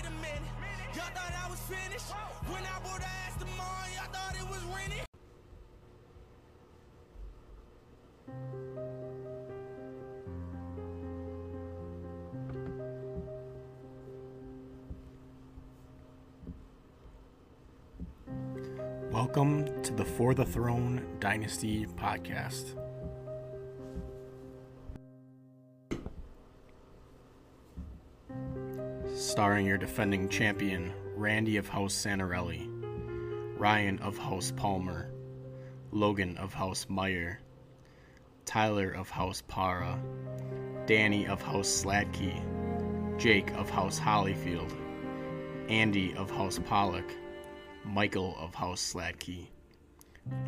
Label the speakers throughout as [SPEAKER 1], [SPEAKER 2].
[SPEAKER 1] wait a minute. Y'all thought I was finished. When I bought the Aston Martin, y'all thought it was.
[SPEAKER 2] Welcome to the For the Throne Dynasty podcast. Starring your defending champion, Randy of House Santarelli, Ryan of House Palmer, Logan of House Meyer, Tyler of House Para, Danny of House Sladkey, Jake of House Hollyfield, Andy of House Pollock, Michael of House Sladkey,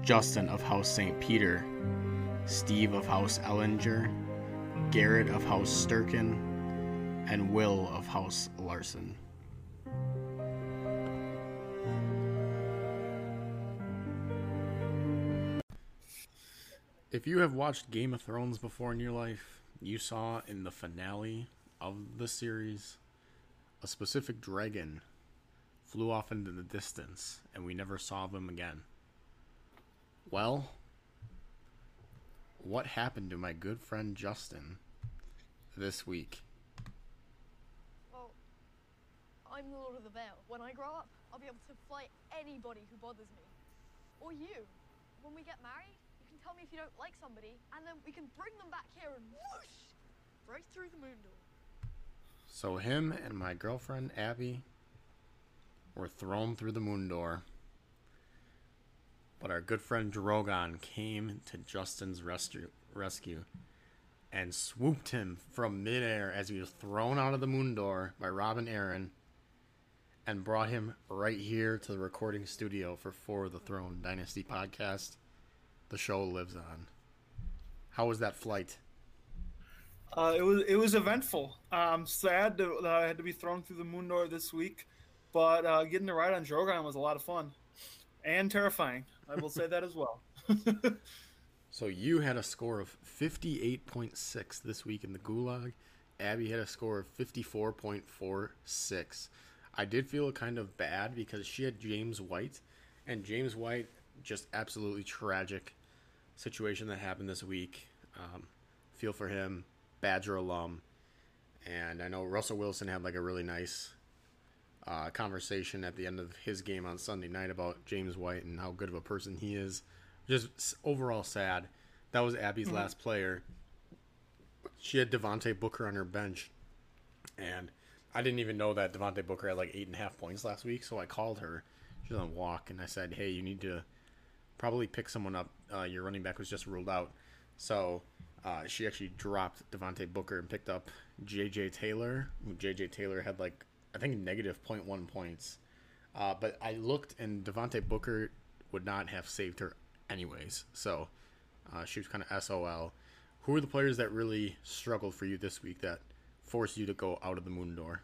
[SPEAKER 2] Justin of House St. Peter, Steve of House Ellinger, Garrett of House Sturkin, and Will of House Larson. If you have watched Game of Thrones before in your life, you saw in the finale of the series a specific dragon flew off into the distance and we never saw them again. Well, what happened to my good friend Justin this week?
[SPEAKER 3] Well, I'm the Lord of the Vale. When I grow up, I'll be able to fight anybody who bothers me. Or you. When we get married, you can tell me if you don't like somebody, and then we can bring them back here and whoosh! Right through the moon door.
[SPEAKER 2] So, him and my girlfriend Abby were thrown through the moon door. But our good friend Drogon came to Justin's rescue, rescue and swooped him from midair as he was thrown out of the moon door by Robin Arryn and brought him right here to the recording studio for For the Throne Dynasty podcast. The show lives on. How was that flight?
[SPEAKER 4] Uh, it was it was eventful. I'm sad that I had to be thrown through the moon door this week, but uh, getting to ride on Drogon was a lot of fun and terrifying. I will say that as well.
[SPEAKER 2] So you had a score of 58.6 this week in the Gulag. Abby had a score of 54.46. I did feel kind of bad because she had James White, and James White just absolutely tragic situation that happened this week. Um, feel for him, Badger alum, and I know Russell Wilson had like a really nice uh, conversation at the end of his game on Sunday night about James White and how good of a person he is. Just overall sad. That was Abby's last player. She had Devontae Booker on her bench, and I didn't even know that Devontae Booker had like eight and a half points last week. So I called her. She was on walk, and I said, "Hey, you need to probably pick someone up. Uh, your running back was just ruled out." So uh, she actually dropped Devontae Booker and picked up J.J. Taylor. J.J. Taylor had like I think negative 0.1 points. Uh, but I looked, and Devontae Booker would not have saved her anyways. So uh, she was kind of SOL. Who are the players that really struggled for you this week that forced you to go out of the moon door?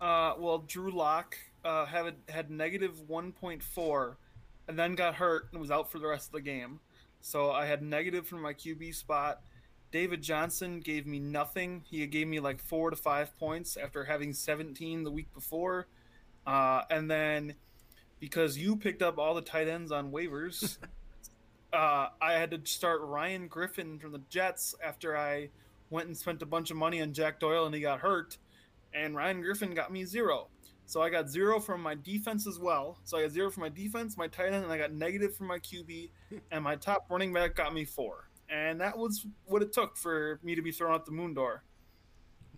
[SPEAKER 4] Uh, well, Drew Lock uh, had had negative 1.4, and then got hurt and was out for the rest of the game. So I had negative from my QB spot. David Johnson gave me nothing. He gave me like four to five points after having 17 the week before. Uh, and then because you picked up all the tight ends on waivers, uh, I had to start Ryan Griffin from the Jets after I went and spent a bunch of money on Jack Doyle and he got hurt. And Ryan Griffin got me zero. So I got zero from my defense as well. So I got zero from my defense, my tight end, and I got negative from my QB. Hmm. and my top running back got me four. And that was what it took for me to be thrown out the moon door.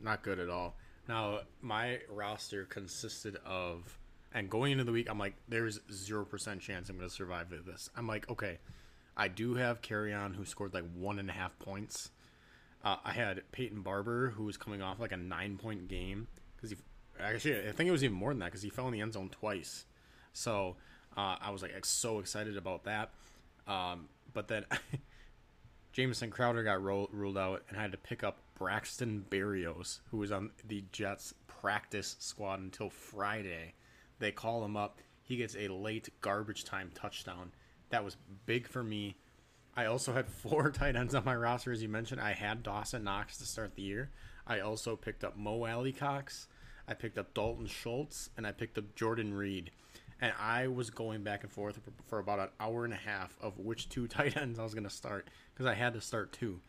[SPEAKER 2] Not good at all. Now, my roster consisted of, and going into the week, I'm like, there's 0% chance I'm going to survive this. I'm like, okay, I do have Kerryon who scored like one and a half points. Uh, I had Peyton Barber who was coming off like a nine point game because he actually I think it was even more than that because he fell in the end zone twice. So uh, I was like so excited about that. Um, but then Jameson Crowder got ro- ruled out, and I had to pick up Braxton Berrios, who was on the Jets practice squad until Friday. They call him up. He gets a late garbage time touchdown. That was big for me. I also had four tight ends on my roster, as you mentioned. I had Dawson Knox to start the year. I also picked up Mo Alie-Cox. I picked up Dalton Schultz, and I picked up Jordan Reed. And I was going back and forth for about an hour and a half of which two tight ends I was going to start because I had to start two.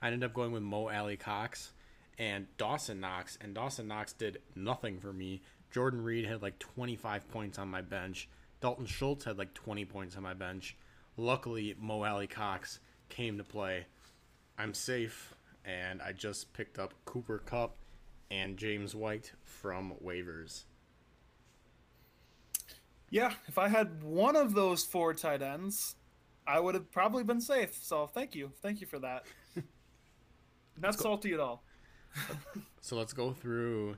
[SPEAKER 2] I ended up going with Mo Alie-Cox and Dawson Knox, and Dawson Knox did nothing for me. Jordan Reed had like 25 points on my bench. Dalton Schultz had like 20 points on my bench. Luckily, Mo Alie-Cox came to play. I'm safe, and I just picked up Cooper Kupp and James White from waivers.
[SPEAKER 4] Yeah, if I had one of those four tight ends, I would have probably been safe. So thank you, thank you for that. Not salty at all.
[SPEAKER 2] so let's go through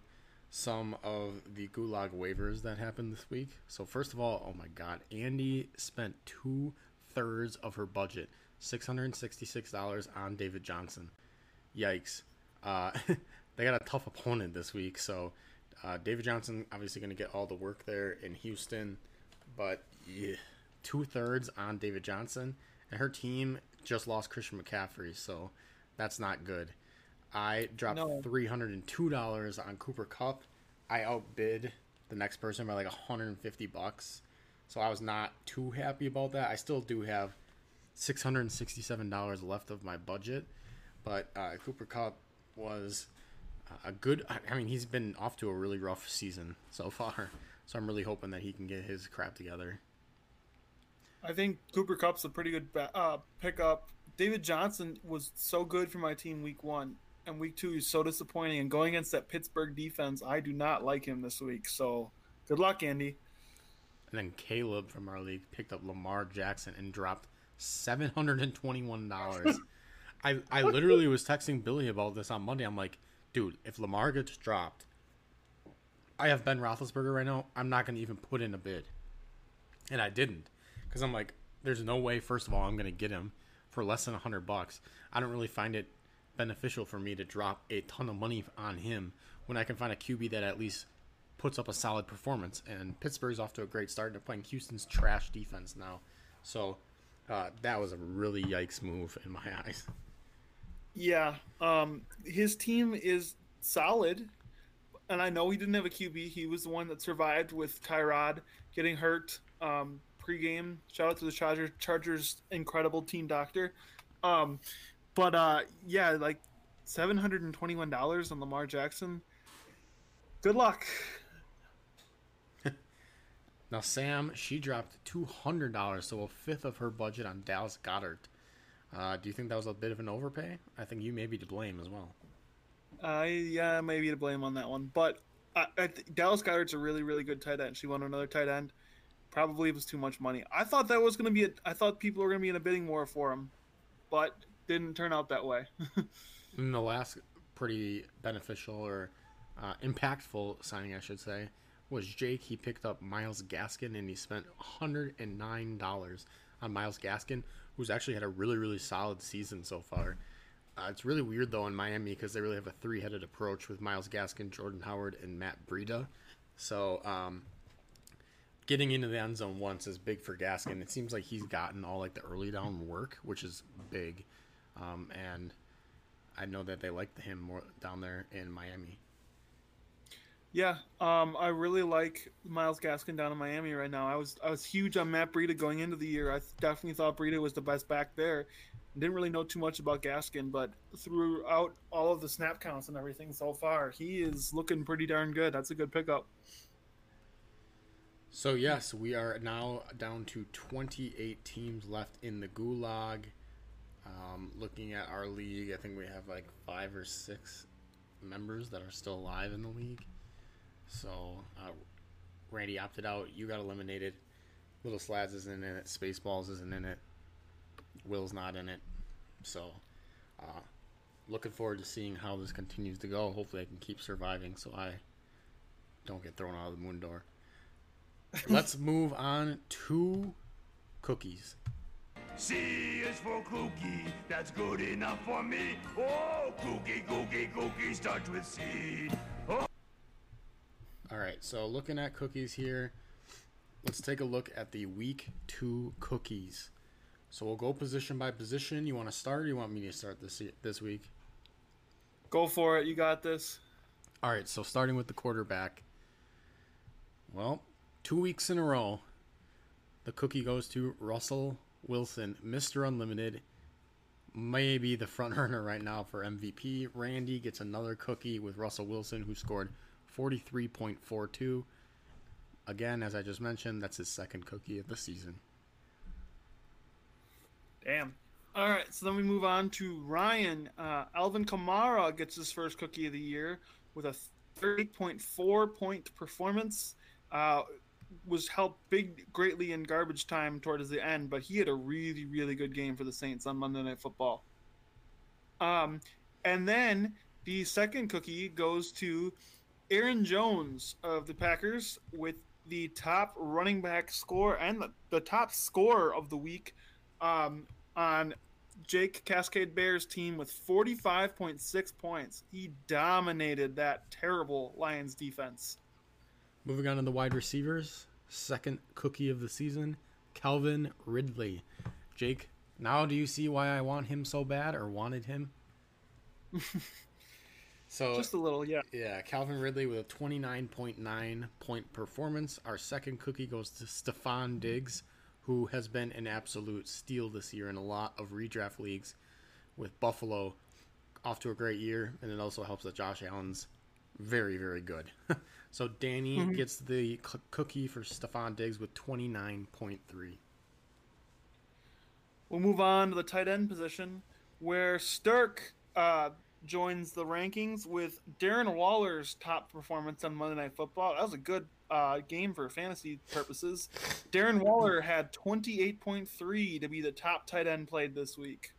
[SPEAKER 2] some of the gulag waivers that happened this week. So first of all, oh my god, Andy spent two thirds of her budget, six hundred and sixty six dollars on David Johnson. Yikes! Uh, they got a tough opponent this week, so uh, David Johnson obviously going to get all the work there in Houston, but yeah, two thirds on David Johnson, and her team just lost Christian McCaffrey, so that's not good. I dropped no. three hundred and two dollars on Cooper Kupp. I outbid the next person by like hundred and fifty bucks, so I was not too happy about that. I still do have six hundred and sixty-seven dollars left of my budget, but uh, Cooper Kupp was a good. I mean, he's been off to a really rough season so far, so I'm really hoping that he can get his crap together.
[SPEAKER 4] I think Cooper Kupp's a pretty good uh, pickup. David Johnson was so good for my team week one and week two is so disappointing. And going against that Pittsburgh defense, I do not like him this week. So good luck, Andy.
[SPEAKER 2] And then Caleb from our league picked up Lamar Jackson and dropped seven hundred and twenty-one dollars. I I literally was texting Billy about this on Monday. I'm like, dude, if Lamar gets dropped, I have Ben Roethlisberger right now. I'm not going to even put in a bid, and I didn't because I'm like, there's no way. First of all, I'm going to get him for less than hundred bucks. I don't really find it beneficial for me to drop a ton of money on him when I can find a QB that at least puts up a solid performance. And Pittsburgh's off to a great start. They're playing Houston's trash defense now. So uh, that was a really yikes move in my eyes.
[SPEAKER 4] Yeah. Um, his team is solid. And I know he didn't have a QB. He was the one that survived with Tyrod getting hurt um, pregame. Shout out to the Chargers, Chargers incredible team doctor. Um, but uh, yeah, like seven hundred and twenty-one dollars on Lamar Jackson. Good luck.
[SPEAKER 2] Now Sam, she dropped two hundred dollars, so a fifth of her budget on Dallas Goedert. Uh, do you think that was a bit of an overpay? I think you may be to blame as well.
[SPEAKER 4] Uh, yeah, maybe to blame on that one. But th- Dallas Goedert's a really, really good tight end. She won another tight end. Probably it was too much money. I thought that was going to be. A, I thought people were going to be in a bidding war for him, but didn't turn out that way.
[SPEAKER 2] and the last pretty beneficial or uh, impactful signing, I should say, was Jake. He picked up Myles Gaskin and he spent $109 on Myles Gaskin, who's actually had a really, really solid season so far. Uh, it's really weird though in Miami because they really have a three-headed approach with Myles Gaskin, Jordan Howard, and Matt Breida. So um, getting into the end zone once is big for Gaskin. It seems like he's gotten all like the early down work, which is big. Um, and I know that they like him more down there in Miami.
[SPEAKER 4] Yeah, um, I really like Myles Gaskin down in Miami right now. I was I was huge on Matt Breida going into the year. I definitely thought Breida was the best back there. Didn't really know too much about Gaskin, but throughout all of the snap counts and everything so far, he is looking pretty darn good. That's a good pickup.
[SPEAKER 2] So yes, we are now down to 28 teams left in the Gulag. Um, looking at our league, I think we have like five or six members that are still alive in the league. So uh, Randy opted out. You got eliminated. Little Slads isn't in it. Spaceballs isn't in it. Will's not in it. So uh, looking forward to seeing how this continues to go. Hopefully, I can keep surviving so I don't get thrown out of the moon door. Let's move on to cookies. C is for cookie, that's good enough for me. Oh, cookie, cookie, cookie starts with C. All right, so looking at cookies here, let's take a look at the week two cookies. So we'll go position by position. You want to start? Or you want me to start this this week?
[SPEAKER 4] Go for it. You got this.
[SPEAKER 2] All right, so starting with the quarterback. Well, two weeks in a row, the cookie goes to Russell Wilson, Mr. Unlimited. Maybe the front runner right now for MVP. Randy gets another cookie with Russell Wilson, who scored 43.42. Again, as I just mentioned, that's his second cookie of the season.
[SPEAKER 4] Damn. All right, so then we move on to Ryan. Uh, Alvin Kamara gets his first cookie of the year with a 30.4 point performance. Uh, was helped big greatly in garbage time towards the end, but he had a really really good game for the Saints on Monday Night Football. Um, and then the second cookie goes to Aaron Jones of the Packers with the top running back score and the, the top score of the week um, on Jake Cascade Bears team with 45.6 points. He dominated that terrible Lions defense.
[SPEAKER 2] Moving on to the wide receivers, second cookie of the season, Calvin Ridley. Jake, now do you see why I want him so bad or wanted him? so
[SPEAKER 4] Just a little, yeah.
[SPEAKER 2] yeah, Calvin Ridley with a 29.9 point performance. Our second cookie goes to Stefon Diggs, who has been an absolute steal this year in a lot of redraft leagues with Buffalo off to a great year, and it also helps that Josh Allen's very, very good. so Danny gets the c- cookie for Stefon Diggs with 29.3.
[SPEAKER 4] We'll move on to the tight end position, where Sturk uh, joins the rankings with Darren Waller's top performance on Monday Night Football. That was a good uh, game for fantasy purposes. Darren Waller had 28.3 to be the top tight end played this week.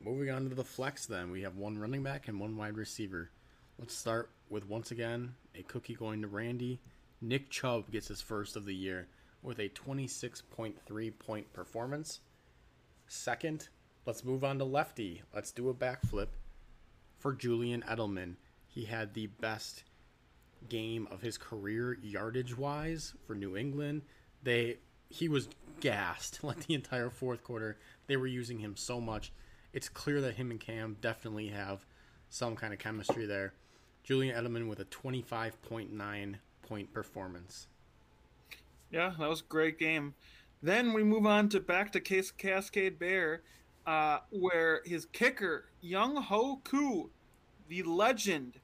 [SPEAKER 2] Moving on to the flex, then we have one running back and one wide receiver. Let's start with once again a cookie going to Randy. Nick Chubb gets his first of the year with a 26.3 point performance. Second, let's move on to lefty. Let's do a backflip for Julian Edelman. He had the best game of his career yardage wise for New England. They he was gassed like the entire fourth quarter. They were using him so much. It's clear that him and Cam definitely have some kind of chemistry there. Julian Edelman with a 25.9 point performance.
[SPEAKER 4] Yeah, that was a great game. Then we move on to back to Case Cascade Bear, uh, where his kicker, Younghoe Koo, the legend,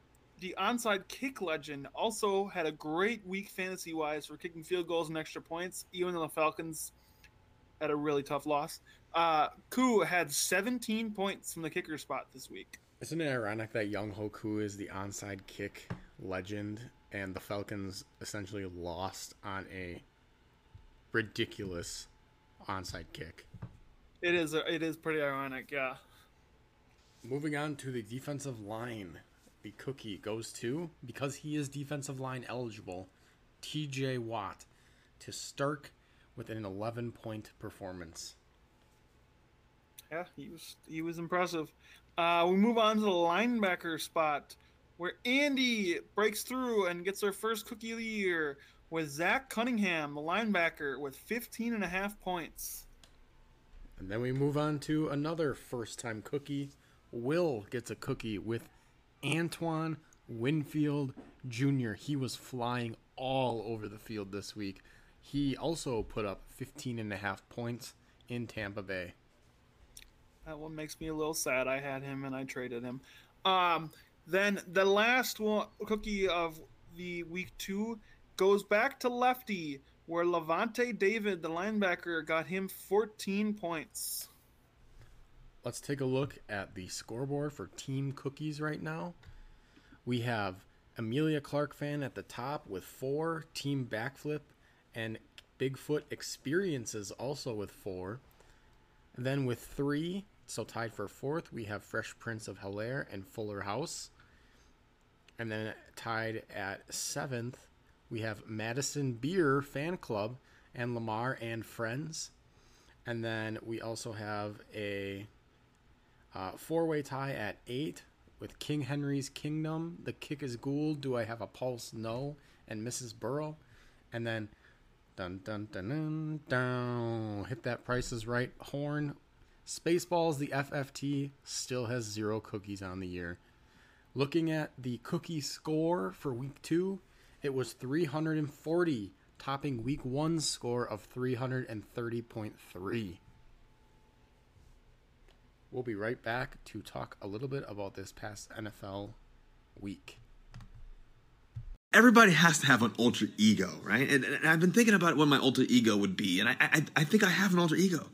[SPEAKER 4] the onside kick legend, also had a great week fantasy wise for kicking field goals and extra points, even though the Falcons had a really tough loss. Uh, Koo had 17 points from the kicker spot this week.
[SPEAKER 2] Isn't it ironic that Younghoe Koo is the onside kick legend and the Falcons essentially lost on a ridiculous onside kick?
[SPEAKER 4] It is it is pretty ironic, yeah.
[SPEAKER 2] Moving on to the defensive line, the cookie goes to, because he is defensive line eligible, TJ Watt to Stark with an 11 point performance.
[SPEAKER 4] Yeah, he was he was impressive. Uh, we move on to the linebacker spot, where Andy breaks through and gets our first cookie of the year with Zach Cunningham, the linebacker, with 15 and a half points.
[SPEAKER 2] And then we move on to another first time cookie. Will gets a cookie with Antoine Winfield Jr. He was flying all over the field this week. He also put up 15 and a half points in Tampa Bay.
[SPEAKER 4] That one makes me a little sad. I had him and I traded him. Um, then the last one cookie of the week two goes back to lefty, where Lavonte David, the linebacker, got him 14 points.
[SPEAKER 2] Let's take a look at the scoreboard for team cookies right now. We have Amelia Clark fan at the top with four, Team Backflip and Bigfoot Experiences also with four. And then with three, so tied for fourth, we have Fresh Prince of Hilaire and Fuller House. And then tied at seventh, we have Madison Beer Fan Club and Lamar and Friends. And then we also have a uh, four-way tie at eight with King Henry's Kingdom. The kick is Gould. Do I have a pulse? No. And Mrs. Burrow. And then dun dun dun dun dun. Hit that Price is Right horn. Spaceballs. The FFT still has zero cookies on the year. Looking at the cookie score for week two, it was 340, topping week one's score of 330.3. We'll be right back to talk a little bit about this past NFL week.
[SPEAKER 5] Everybody has to have an alter ego, right? And, and I've been thinking about what my alter ego would be, and I, I, I think I have an alter ego.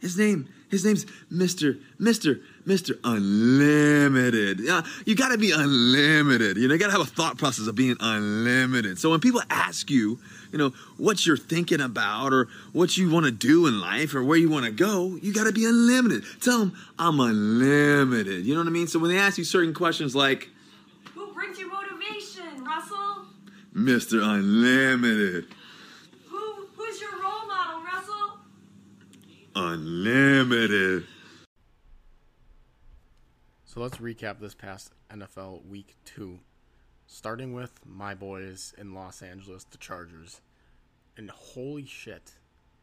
[SPEAKER 5] His name, his name's Mister, Mister, Mister Unlimited. Yeah, you got to be unlimited. You know, you got to have a thought process of being unlimited. So when people ask you, you know, what you're thinking about or what you want to do in life or where you want to go, you got to be unlimited. Tell them I'm unlimited. You know what I mean? So when they ask you certain questions like,
[SPEAKER 6] Who brings you motivation, Russell?
[SPEAKER 5] Mister Unlimited,
[SPEAKER 6] Who who's your role model, Russell?
[SPEAKER 5] Unlimited.
[SPEAKER 2] So let's recap this past NFL week two, starting with my boys in Los Angeles, the Chargers. And holy shit,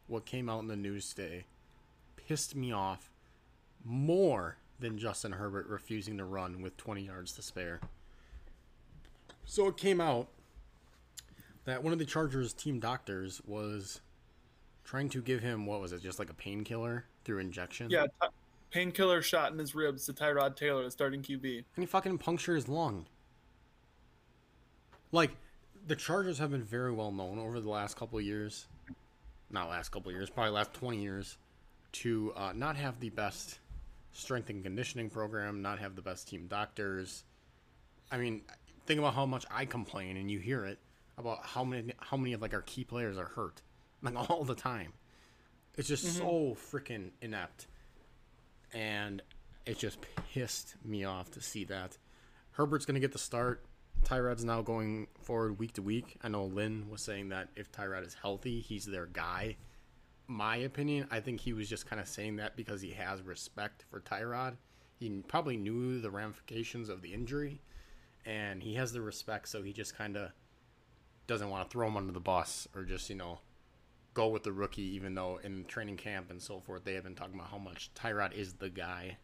[SPEAKER 2] what came out in the news today pissed me off more than Justin Herbert refusing to run with 20 yards to spare. So it came out that one of the Chargers team doctors was trying to give him, what was it, just like a painkiller through injection?
[SPEAKER 4] Yeah, t- painkiller shot in his ribs to Tyrod Taylor, the starting QB.
[SPEAKER 2] and he fucking punctured his lung. Like the Chargers have been very well known over the last couple of years, not last couple of years, probably last twenty years, to uh, not have the best strength and conditioning program, not have the best team doctors. I mean, think about how much I complain, and you hear it about how many how many of like our key players are hurt, like all the time. It's just mm-hmm. so freaking inept and it just pissed me off to see that. Herbert's going to get the start. Tyrod's now going forward week to week. I know Lynn was saying that if Tyrod is healthy, he's their guy. My opinion, I think he was just kind of saying that because he has respect for Tyrod. He probably knew the ramifications of the injury, and he has the respect, so he just kind of doesn't want to throw him under the bus or just, you know, go with the rookie, even though in training camp and so forth, they have been talking about how much Tyrod is the guy.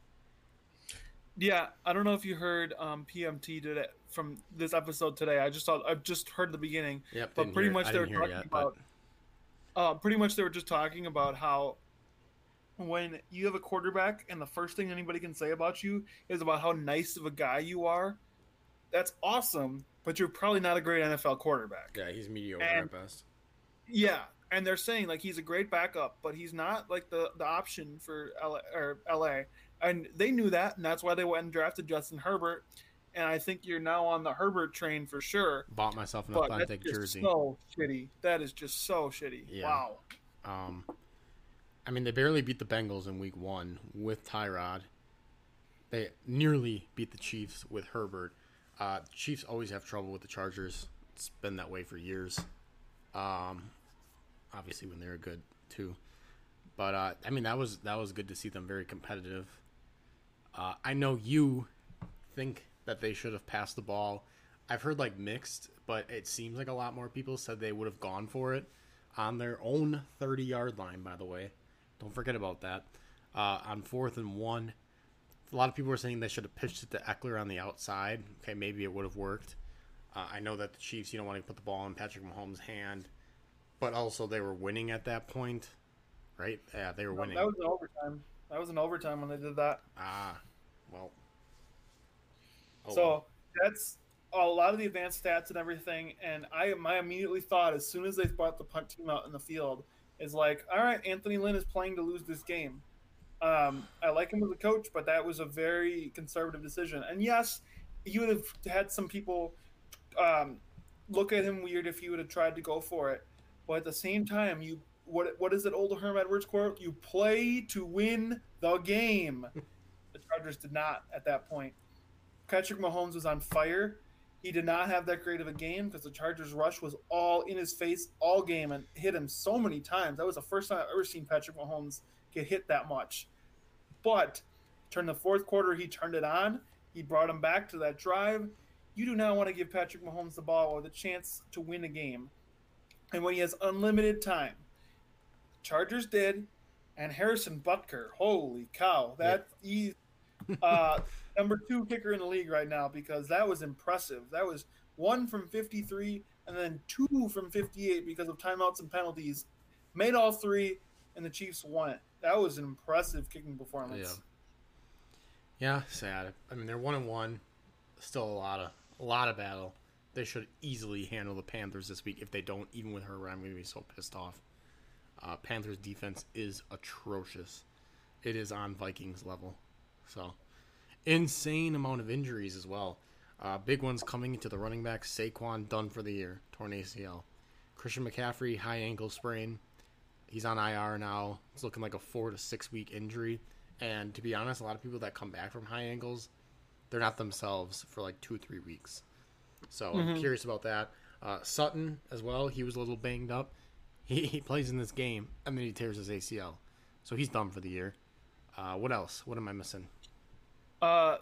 [SPEAKER 4] Yeah, I don't know if you heard um, PMT did it from this episode today. I just saw, I've just heard the beginning.
[SPEAKER 2] Yep,
[SPEAKER 4] but pretty
[SPEAKER 2] hear-
[SPEAKER 4] much they were talking
[SPEAKER 2] yet, but-
[SPEAKER 4] about. Uh, pretty much they were just talking about how when you have a quarterback and the first thing anybody can say about you is about how nice of a guy you are, that's awesome. But you're probably not a great NFL quarterback.
[SPEAKER 2] Yeah, he's mediocre
[SPEAKER 4] And-
[SPEAKER 2] at best.
[SPEAKER 4] Yeah, and they're saying like he's a great backup, but he's not like the the option for LA, or LA. And they knew that, and that's why they went and drafted Justin Herbert. And I think you're now on the Herbert train for sure.
[SPEAKER 2] Bought myself an
[SPEAKER 4] But that's
[SPEAKER 2] authentic
[SPEAKER 4] just
[SPEAKER 2] jersey.
[SPEAKER 4] so shitty. That is just so shitty.
[SPEAKER 2] Yeah.
[SPEAKER 4] Wow.
[SPEAKER 2] Um, I mean, they barely beat the Bengals in Week One with Tyrod. They nearly beat the Chiefs with Herbert. Uh, Chiefs always have trouble with the Chargers. It's been that way for years. Um, obviously when they were good too. But uh, I mean, that was that was good to see them very competitive. Uh, I know you think that they should have passed the ball. I've heard like mixed, but it seems like a lot more people said they would have gone for it on their own 30 yard line, by the way. Don't forget about that. Uh, on fourth and one, a lot of people were saying they should have pitched it to Ekeler on the outside. Okay, maybe it would have worked. Uh, I know that the Chiefs, you don't want to put the ball in Patrick Mahomes' hand, but also they were winning at that point, right? Yeah, they were winning.
[SPEAKER 4] That was an overtime. That was an overtime when they did that.
[SPEAKER 2] Ah, well. Oh,
[SPEAKER 4] so
[SPEAKER 2] well.
[SPEAKER 4] that's a lot of the advanced stats and everything. And I my immediately thought as soon as they brought the punt team out in the field is like, all right, Anthony Lynn is playing to lose this game. Um, I like him as a coach, but that was a very conservative decision. And yes, you would have had some people um, look at him weird if he would have tried to go for it. But at the same time, you what what is it old Herm Edwards quote? You play to win the game. the Chargers did not at that point. Patrick Mahomes was on fire. He did not have that great of a game because the Chargers rush was all in his face all game and hit him so many times. That was the first time I've ever seen Patrick Mahomes get hit that much. But turn the fourth quarter, he turned it on. He brought him back to that drive. You do not want to give Patrick Mahomes the ball or the chance to win a game. And when he has unlimited time, Chargers did, and Harrison Butker, holy cow, that he uh, number two kicker in the league right now because that was impressive. That was one from 53 and then two from 58 because of timeouts and penalties. Made all three, and the Chiefs won it. That was an impressive kicking performance.
[SPEAKER 2] Yeah, Yeah, sad. I mean, they're one and one. Still a lot of a lot of battle. They should easily handle the Panthers this week. If they don't, even with her, I'm going to be so pissed off. Uh, Panthers defense is atrocious. It is on Vikings level. So, insane amount of injuries as well. Uh, big ones coming into the running back. Saquon done for the year, torn ACL. Christian McCaffrey high ankle sprain. He's on IR now. It's looking like a four to six week injury. And to be honest, a lot of people that come back from high ankles, they're not themselves for like two three weeks. So I'm curious about that. Uh, Sutton as well. He was a little banged up. He, he plays in this game and then he tears his ACL. So he's done for the year. Uh, what else? What am I missing?
[SPEAKER 4] Uh,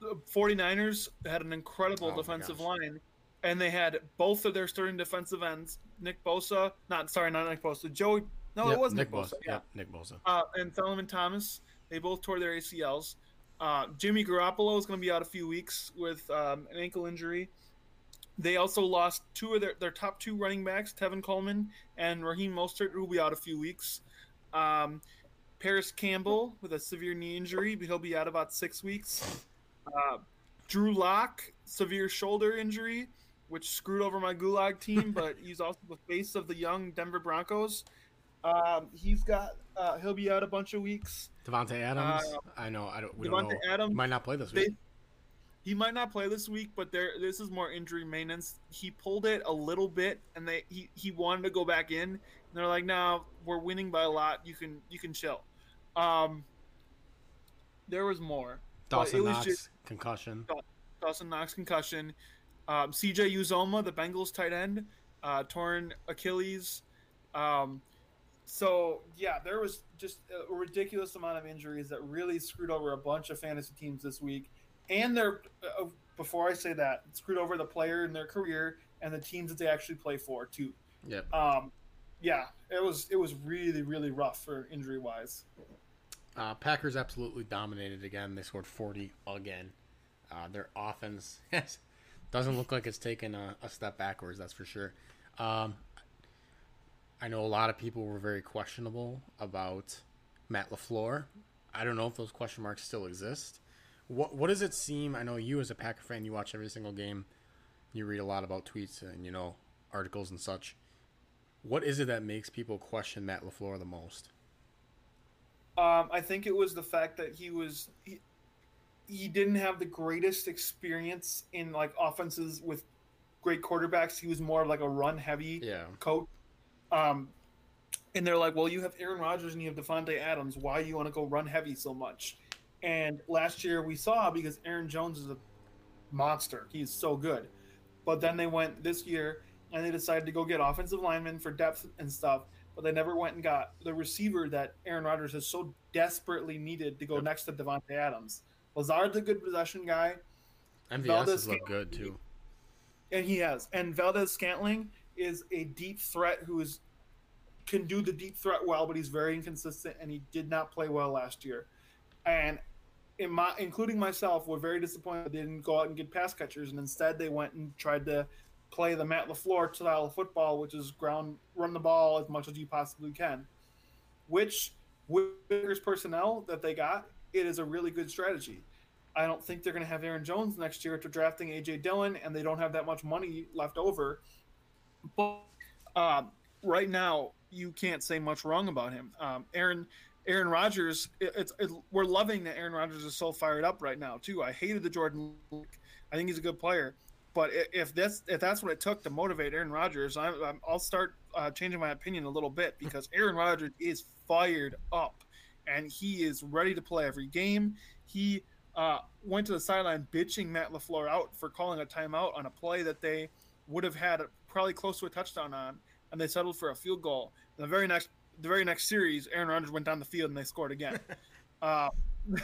[SPEAKER 4] the 49ers had an incredible
[SPEAKER 2] Oh
[SPEAKER 4] defensive line, and they had both of their starting defensive ends, Nick Bosa, not sorry, not Nick Bosa, Joey. No,
[SPEAKER 2] Yep,
[SPEAKER 4] it was Nick, Bosa. Yeah,
[SPEAKER 2] Yep, Nick Bosa.
[SPEAKER 4] uh, and Solomon Thomas. They both tore their ACLs. Uh, Jimmy Garoppolo is going to be out a few weeks with um, an ankle injury. They also lost two of their, their top two running backs, Tevin Coleman and Raheem Mostert, who will be out a few weeks. Um, Parris Campbell with a severe knee injury, but he'll be out about six weeks. Uh, Drew Lock, severe shoulder injury, which screwed over my Gulag team, but he's also the face of the young Denver Broncos. Um, he's got uh, he'll be out a bunch of weeks.
[SPEAKER 2] Davante Adams.
[SPEAKER 4] Uh,
[SPEAKER 2] I know. I don't. We don't
[SPEAKER 4] Davante
[SPEAKER 2] know.
[SPEAKER 4] Adams,
[SPEAKER 2] He might not play this week.
[SPEAKER 4] He might not play this week, but there this is more injury maintenance. He pulled it a little bit, and they he, he wanted to go back in. And they're like, "No, we're winning by a lot. You can you can chill." Um, there was more.
[SPEAKER 2] Dawson
[SPEAKER 4] was
[SPEAKER 2] Knox
[SPEAKER 4] just-
[SPEAKER 2] concussion.
[SPEAKER 4] Dawson Knox concussion. Um, CJ Uzomah, the Bengals tight end, uh, torn Achilles. Um, so yeah, there was just a ridiculous amount of injuries that really screwed over a bunch of fantasy teams this week. And they're uh, before I say that, screwed over the player in their career and the teams that they actually play for too.
[SPEAKER 2] Yep.
[SPEAKER 4] Um, yeah, it was it was really really rough for injury wise.
[SPEAKER 2] Uh, Packers absolutely dominated again. They scored 40 again. Uh, their offense doesn't look like it's taken a, a step backwards, that's for sure. Um, I know a lot of people were very questionable about Matt LaFleur. I don't know if those question marks still exist. What What does it seem? I know you, as a Packer fan, you watch every single game. You read a lot about tweets and, you know, articles and such. What is it that makes people question Matt LaFleur the most?
[SPEAKER 4] Um, I think it was the fact that he was he, he didn't have the greatest experience in like offenses with great quarterbacks. He was more of like a run heavy
[SPEAKER 2] Yeah.
[SPEAKER 4] coach. Um, and they're like, well, you have Aaron Rodgers and you have Davante Adams. Why do you want to go run heavy so much? And last year we saw because Aaron Jones is a monster. He's so good. But then they went this year and they decided to go get offensive linemen for depth and stuff. But they never went and got the receiver that Aaron Rodgers has so desperately needed to go next to Davante Adams. Lazard's a good possession guy.
[SPEAKER 2] MVS
[SPEAKER 4] Valdes
[SPEAKER 2] has looked good too.
[SPEAKER 4] And he has. And Valdes-Scantling is a deep threat who is can do the deep threat well, but he's very inconsistent and he did not play well last year. And in my including myself, were very disappointed they didn't go out and get pass catchers and instead they went and tried to play the Matt LaFleur style of football, which is ground run the ball as much as you possibly can. Which with Packers personnel that they got, it is a really good strategy. I don't think they're going to have Aaron Jones next year after drafting AJ Dillon, and they don't have that much money left over. But uh, right now, you can't say much wrong about him. Um, Aaron Aaron Rodgers, it, it's it, we're loving that Aaron Rodgers is so fired up right now too. I hated the Jordan. I think he's a good player, but if that's if that's what it took to motivate Aaron Rodgers, I, I'm, I'll start uh, changing my opinion a little bit because Aaron Rodgers is fired up, and he is ready to play every game. He uh, went to the sideline bitching Matt Lafleur out for calling a timeout on a play that they would have had probably close to a touchdown on, and they settled for a field goal. The very next the very next series, Aaron Rodgers went down the field and they scored again. uh,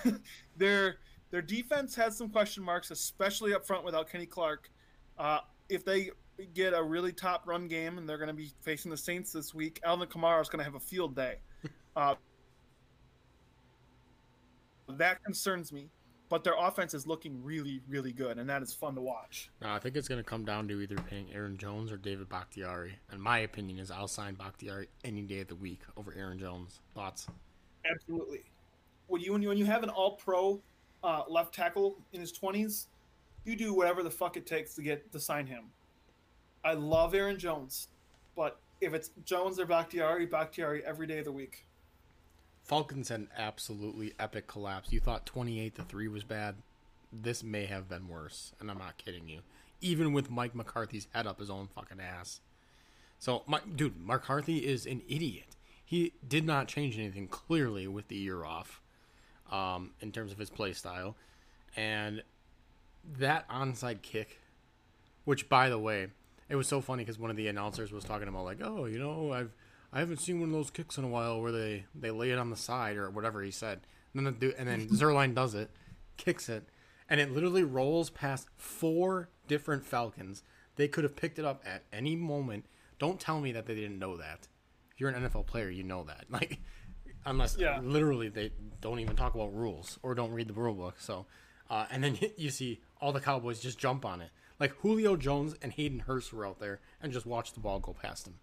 [SPEAKER 4] their their defense has some question marks, especially up front without Kenny Clark. Uh, if they get a really top run game and they're going to be facing the Saints this week, Alvin Kamara is going to have a field day. Uh, that concerns me. But their offense is looking really, really good, and that is fun to watch.
[SPEAKER 2] No, I think it's going to come down to either paying Aaron Jones or David Bakhtiari. And my opinion is I'll sign Bakhtiari any day of the week over Aaron Jones. Thoughts?
[SPEAKER 4] Absolutely. When you when you, when you have an All Pro uh, left tackle in his twenties, you do whatever the fuck it takes to get to sign him. I love Aaron Jones, but if it's Jones or Bakhtiari, Bakhtiari every day of the week.
[SPEAKER 2] Falcons had an absolutely epic collapse. You thought 28 to 3 was bad. This may have been worse, and I'm not kidding you. Even with Mike McCarthy's head up his own fucking ass. So, my, dude, McCarthy is an idiot. He did not change anything clearly with the year off um, in terms of his play style. And that onside kick, which, by the way, it was so funny because one of the announcers was talking about, like, oh, you know, I've I haven't seen one of those kicks in a while where they, they lay it on the side or whatever he said. And then, the, and then Zuerlein does it, kicks it, and it literally rolls past four different Falcons. They could have picked it up at any moment. Don't tell me that they didn't know that. If you're an NFL player, you know that. Like, unless
[SPEAKER 4] Yeah.
[SPEAKER 2] literally they don't even talk about rules or don't read the rule book. So, uh, and then you see all the Cowboys just jump on it. Like Julio Jones and Hayden Hurst were out there and just watch the ball go past them.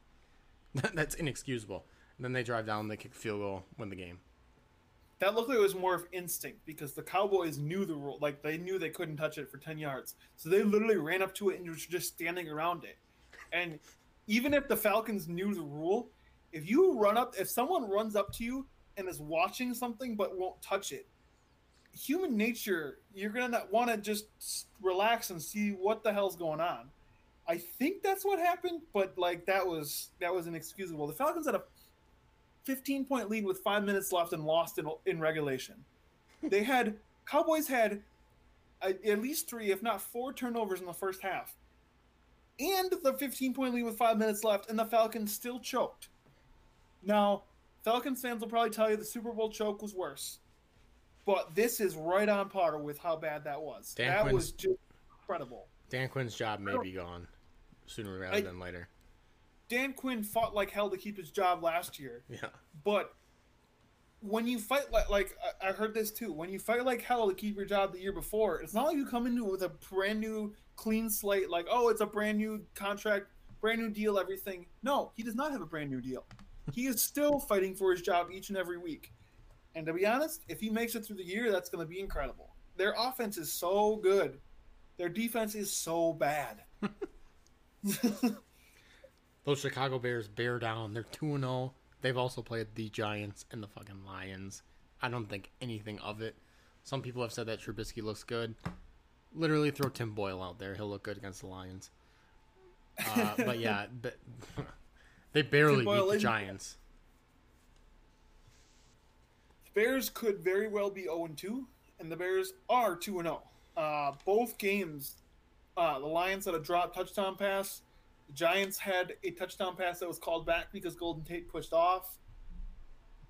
[SPEAKER 2] That's inexcusable. And then they drive down, they kick field goal, win the game.
[SPEAKER 4] That looked like it was more of instinct because the Cowboys knew the rule. Like they knew they couldn't touch it for ten yards, so they literally ran up to it and was just standing around it. And even if the Falcons knew the rule, if you run up, if someone runs up to you and is watching something but won't touch it, human nature, you're gonna want to just relax and see what the hell's going on. I think that's what happened, but like that was that was inexcusable. The Falcons had a 15 point lead with five minutes left and lost in, in regulation. They had Cowboys had a, at least three, if not four, turnovers in the first half, and the 15 point lead with five minutes left, and the Falcons still choked. Now, Falcons fans will probably tell you the Super Bowl choke was worse, but this is right on par with how bad that was.
[SPEAKER 2] Dan
[SPEAKER 4] that
[SPEAKER 2] Quinn's-
[SPEAKER 4] was just incredible.
[SPEAKER 2] Dan Quinn's job may be gone sooner rather
[SPEAKER 4] I-
[SPEAKER 2] than later.
[SPEAKER 4] Dan Quinn fought like hell to keep his job last year.
[SPEAKER 2] Yeah.
[SPEAKER 4] But when you fight like like I- I heard this too, when you fight like hell to keep your job the year before, it's not like you come into it with a brand new clean slate, like oh it's a brand new contract, brand new deal, everything. No, he does not have a brand new deal. He is still fighting for his job each and every week. And to be honest, if he makes it through the year, that's going to be incredible. Their offense is so good. Their defense is so bad.
[SPEAKER 2] Those Chicago Bears bear down. They're 2 0. They've also played the Giants and the fucking Lions. I don't think anything of it. Some people have said that Trubisky looks good. Literally throw Tim Boyle out there. He'll look good against the Lions. Uh, but yeah, but they barely beat the Giants.
[SPEAKER 4] Bears could very well be 0 2, and the Bears are 2 0. Uh, both games, uh, the Lions had a drop touchdown pass. The Giants had a touchdown pass that was called back because Golden Tate pushed off.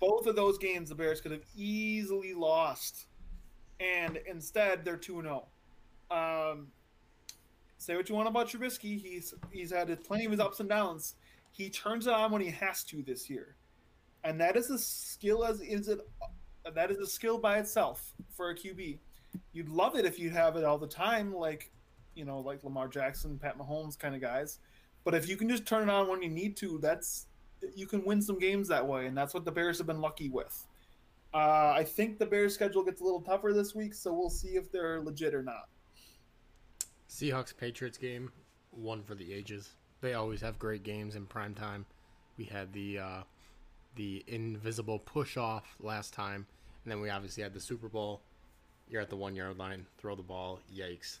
[SPEAKER 4] Both of those games, the Bears could have easily lost, and instead they're 2 0. Um, say what you want about Trubisky, he's he's had plenty of his ups and downs. He turns it on when he has to this year, and that is a skill as is it that is a skill by itself for a QB. You'd love it if you have it all the time, like you know, like Lamar Jackson, Pat Mahomes kind of guys. But if you can just turn it on when you need to, that's you can win some games that way, and that's what the Bears have been lucky with. Uh, I think the Bears' schedule gets a little tougher this week, so we'll see if they're legit or not.
[SPEAKER 2] Seahawks Patriots game, one for the ages. They always have great games in prime time. We had the uh, the invisible push off last time, and then we obviously had the Super Bowl. You're at the one yard line, throw the ball, yikes!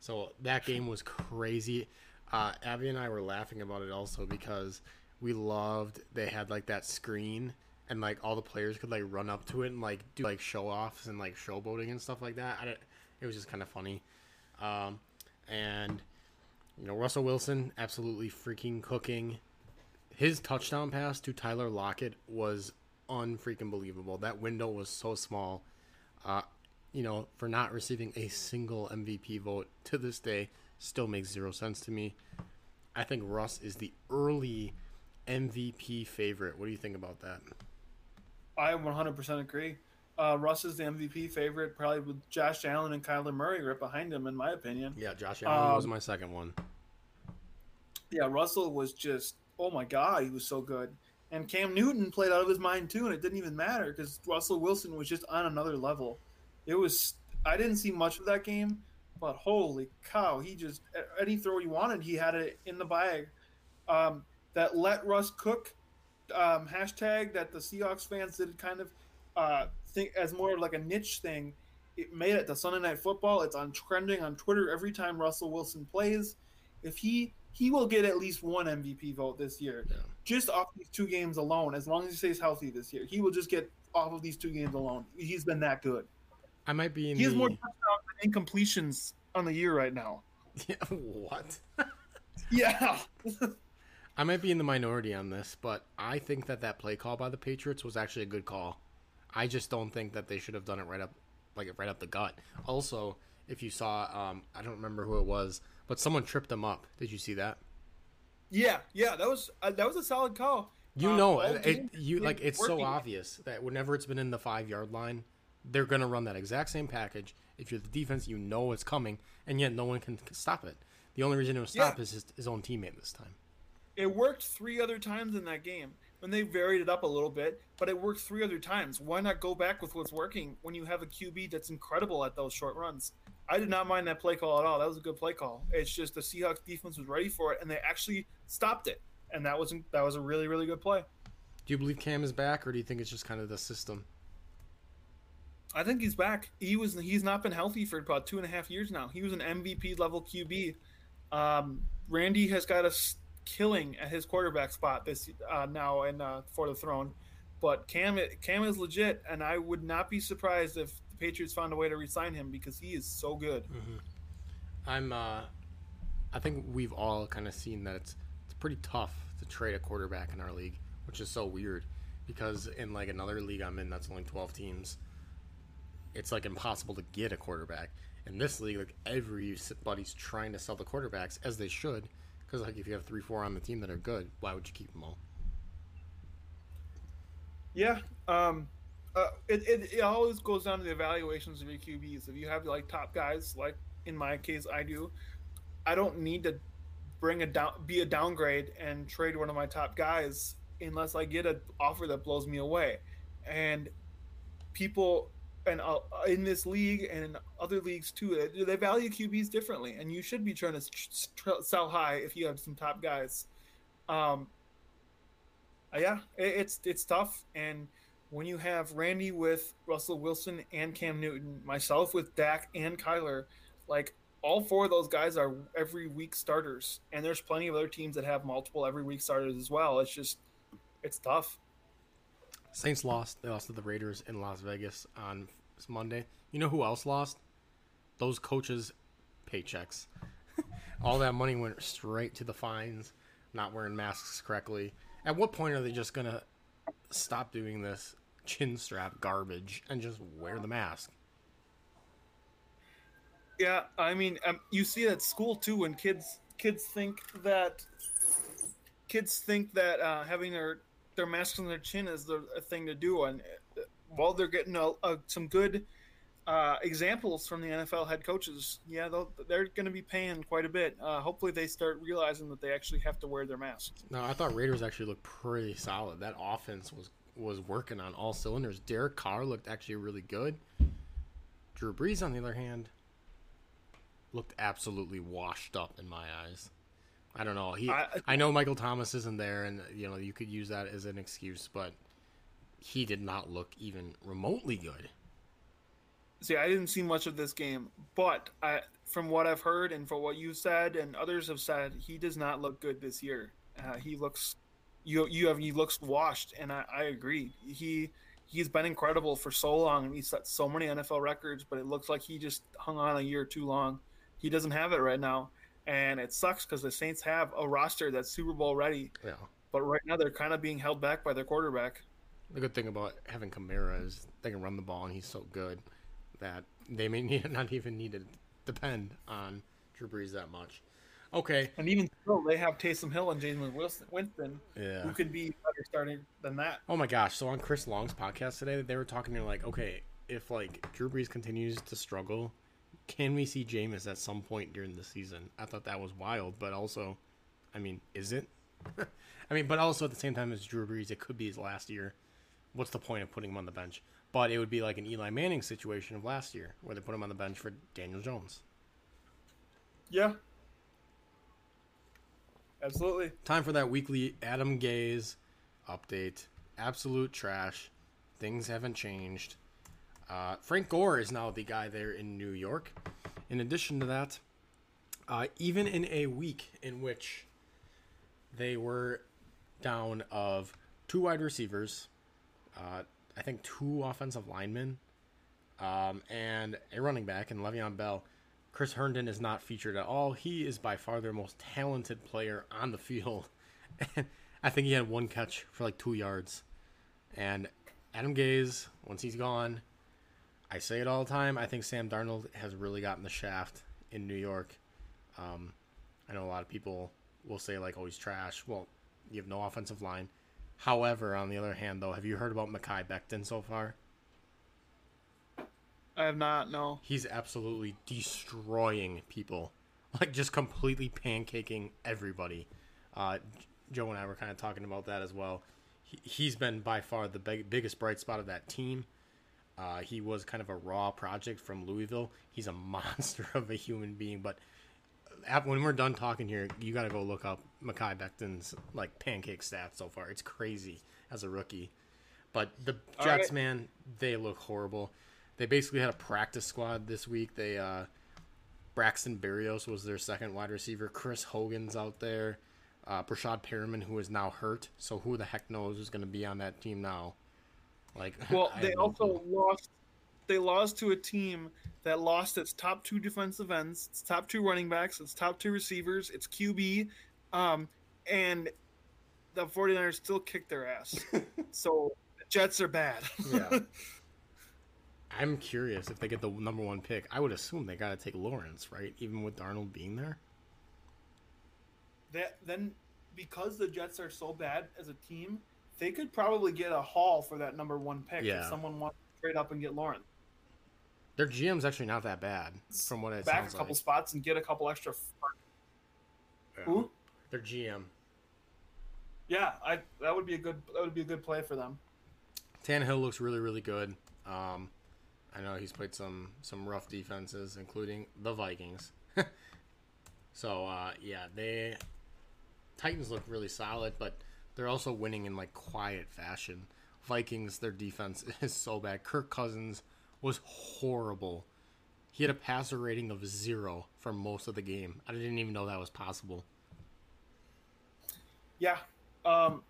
[SPEAKER 2] So that game was crazy. Uh, Abby and I were laughing about it also because we loved they had like that screen and like all the players could like run up to it and like do like show offs and like showboating and stuff like that. It was just kind of funny. Um, and you know Russell Wilson absolutely freaking cooking. His touchdown pass to Tyler Lockett was unfreaking believable. That window was so small. Uh, you know, for not receiving a single MVP vote to this day, still makes zero sense to me. I think Russ is the early MVP favorite. What do you think about that?
[SPEAKER 4] I 100% agree. Uh, Russ is the MVP favorite, probably with Josh Allen and Kyler Murray right behind him, in my opinion.
[SPEAKER 2] Yeah, Josh Allen was
[SPEAKER 4] Um,
[SPEAKER 2] my second one.
[SPEAKER 4] Yeah, Russell was just, oh my God, he was so good. And Cam Newton played out of his mind too, and it didn't even matter because Russell Wilson was just on another level. It was, I didn't see much of that game, but holy cow, he just, any throw he wanted, he had it in the bag. Um, that let Russ cook um, hashtag that the Seahawks fans did kind of uh, think as more of like a niche thing. It made it to Sunday Night Football. It's on trending on Twitter every time Russell Wilson plays. If he he will get at least one MVP vote this year,
[SPEAKER 2] Yeah.
[SPEAKER 4] just off these two games alone. As long as he stays healthy this year, he will just get off of these two games alone. He's been that good.
[SPEAKER 2] I might be in
[SPEAKER 4] He has
[SPEAKER 2] the
[SPEAKER 4] more touchdowns than incompletions on the year right now.
[SPEAKER 2] Yeah, what?
[SPEAKER 4] Yeah.
[SPEAKER 2] I might be in the minority on this, but I think that that play call by the Patriots was actually a good call. I just don't think that they should have done it right up, like right up the gut. Also, if you saw, um, I don't remember who it was, but someone tripped them up. Did you see that?
[SPEAKER 4] yeah, yeah, that was uh, that was a solid call.
[SPEAKER 2] You
[SPEAKER 4] Uh,
[SPEAKER 2] know, it, you like it's so obvious that whenever it's been in the five yard line, they're gonna run that exact same package. If you're the defense, you know it's coming, and yet no one can stop it. The only reason it was stopped
[SPEAKER 4] Yeah.
[SPEAKER 2] is his, his own teammate this time.
[SPEAKER 4] It worked three other times in that game when they varied it up a little bit, but it worked three other times. Why not go back with what's working when you have a QB that's incredible at those short runs? I did not mind that play call at all. That was a good play call. It's just the Seahawks defense was ready for it and they actually stopped it, and that was that was a really really good play.
[SPEAKER 2] Do you believe Cam is back, or do you think it's just kind of the system?
[SPEAKER 4] I think he's back. He was he's not been healthy for about two and a half years now. He was an MVP level QB. Um, Randy has got us killing at his quarterback spot this uh, now and uh, for the throne, but Cam Cam is legit, and I would not be surprised if the Patriots found a way to resign him because he is so good.
[SPEAKER 2] I'm. uh I think we've all kind of seen that it's it's pretty tough to trade a quarterback in our league, which is so weird because in like another league I'm in that's only 12 teams, it's like impossible to get a quarterback. In this league, like everybody's trying to sell the quarterbacks as they should, because like if you have three, four on the team that are good, why would you keep them all?
[SPEAKER 4] Yeah. Um, uh, it, it, it always goes down to the evaluations of your QBs. If you have like top guys, like in my case, I do, I don't need to bring a down, be a downgrade and trade one of my top guys unless I get an offer that blows me away. And people, and uh, in this league and in other leagues too, they, value QBs differently, and you should be trying to tr- sell high if you have some top guys. Um, uh, yeah, it, it's it's tough, and when you have Randy with Russell Wilson and Cam Newton, myself with Dak and Kyler, like all four of those guys are every week starters, and there's plenty of other teams that have multiple every week starters as well. It's just it's tough.
[SPEAKER 2] Saints lost. They lost to the Raiders in Las Vegas on Monday. You know who else lost? Those coaches' paychecks. All that money went straight to the fines, not wearing masks correctly. At what point are they just gonna stop doing this chin strap garbage and just wear the mask?
[SPEAKER 4] Yeah, I mean, um, you see it at school too when kids kids think that kids think that uh, having their their masks on their chin is the a thing to do, and uh, while they're getting a, a, some good uh, examples from the NFL head coaches, yeah, they're going to be paying quite a bit. Uh, hopefully, they start realizing that they actually have to wear their masks.
[SPEAKER 2] No, I thought Raiders actually looked pretty solid. That offense was was working on all cylinders. Derek Carr looked actually really good. Drew Brees, on the other hand, looked absolutely washed up in my eyes. I don't know. He, I,
[SPEAKER 4] I-
[SPEAKER 2] know Michael Thomas isn't there, and you know you could use that as an excuse, but he did not look even remotely good.
[SPEAKER 4] See, I didn't see much of this game, but I, from what I've heard and from what you said and others have said, he does not look good this year. Uh, he looks, you you have he looks washed, and I, I agree. He he's been incredible for so long, and he's set so many NFL records, but it looks like he just hung on a year too long. He doesn't have it right now, and it sucks because the Saints have a roster that's Super Bowl ready,
[SPEAKER 2] Yeah.
[SPEAKER 4] but right now they're kind of being held back by their quarterback.
[SPEAKER 2] The good thing about having Kamara is they can run the ball, and he's so good that they may need, not even need to depend on Drew Brees that much. Okay.
[SPEAKER 4] And even still, they have Taysom Hill and Jameis Winston,
[SPEAKER 2] Yeah.
[SPEAKER 4] who could be better starting than that.
[SPEAKER 2] Oh my gosh! So on Chris Long's podcast today, they were talking. They're like, okay, if like Drew Brees continues to struggle, can we see Jameis at some point during the season? I thought that was wild, but also, I mean, is it? I mean, but also at the same time as Drew Brees, it could be his last year. What's the point of putting him on the bench? But it would be like an Eli Manning situation of last year, where they put him on the bench for Daniel Jones.
[SPEAKER 4] Yeah. Absolutely.
[SPEAKER 2] Time for that weekly Adam Gase update. Absolute trash. Things haven't changed. Uh, Frank Gore is now the guy there in New York. In addition to that, uh, even in a week in which they were down of two wide receivers, uh, I think two offensive linemen, um, and a running back, and Le'Veon Bell. Chris Herndon is not featured at all. He is by far their most talented player on the field. I think he had one catch for like two yards. And Adam Gase, once he's gone, I say it all the time. I think Sam Darnold has really gotten the shaft in New York. Um, I know a lot of people will say like, "Oh, he's trash." Well, you have no offensive line. However, on the other hand, though, have you heard about Mekhi Becton so far?
[SPEAKER 4] I have not, no.
[SPEAKER 2] He's absolutely destroying people, like just completely pancaking everybody. Uh, Joe and I were kind of talking about that as well. He, he's been by far the big, biggest bright spot of that team. Uh, he was kind of a raw project from Louisville. He's a monster of a human being. But when we're done talking here, you got to go look up Mekhi Becton's like pancake stats so far. It's crazy as a rookie. But the
[SPEAKER 4] All
[SPEAKER 2] Jets,
[SPEAKER 4] right.
[SPEAKER 2] man, they look horrible. They basically had a practice squad this week. They uh, Braxton Berrios was their second wide receiver. Chris Hogan's out there. Uh, Breshad Perriman, who is now hurt. So who the heck knows who's going to be on that team now? Like,
[SPEAKER 4] Well, they also
[SPEAKER 2] clue.
[SPEAKER 4] lost. They lost to a team that lost its top two defensive ends, its top two running backs, its top two receivers, its QB, um, and the 49ers still kicked their ass. so the Jets are bad.
[SPEAKER 2] Yeah. I'm curious if they get the number one pick. I would assume they got to take Lawrence, right? Even with Darnold being there.
[SPEAKER 4] that then because the Jets are so bad as a team, they could probably get a haul for that number one pick
[SPEAKER 2] Yeah.
[SPEAKER 4] if someone wants to trade up and get Lawrence.
[SPEAKER 2] Their GM's actually not that bad, from what it
[SPEAKER 4] Back a couple
[SPEAKER 2] like.
[SPEAKER 4] spots and get a couple extra.
[SPEAKER 2] Yeah.
[SPEAKER 4] Who?
[SPEAKER 2] Their GM.
[SPEAKER 4] Yeah, I that would be a good that would be a good play for them.
[SPEAKER 2] Tannehill looks really, really good. Um, I know he's played some some rough defenses, including the Vikings. so uh, yeah, they Titans look really solid, but they're also winning in like quiet fashion. Vikings, their defense is so bad. Kirk Cousins was horrible. He had a passer rating of zero for most of the game. I didn't even know that was possible.
[SPEAKER 4] Yeah, um,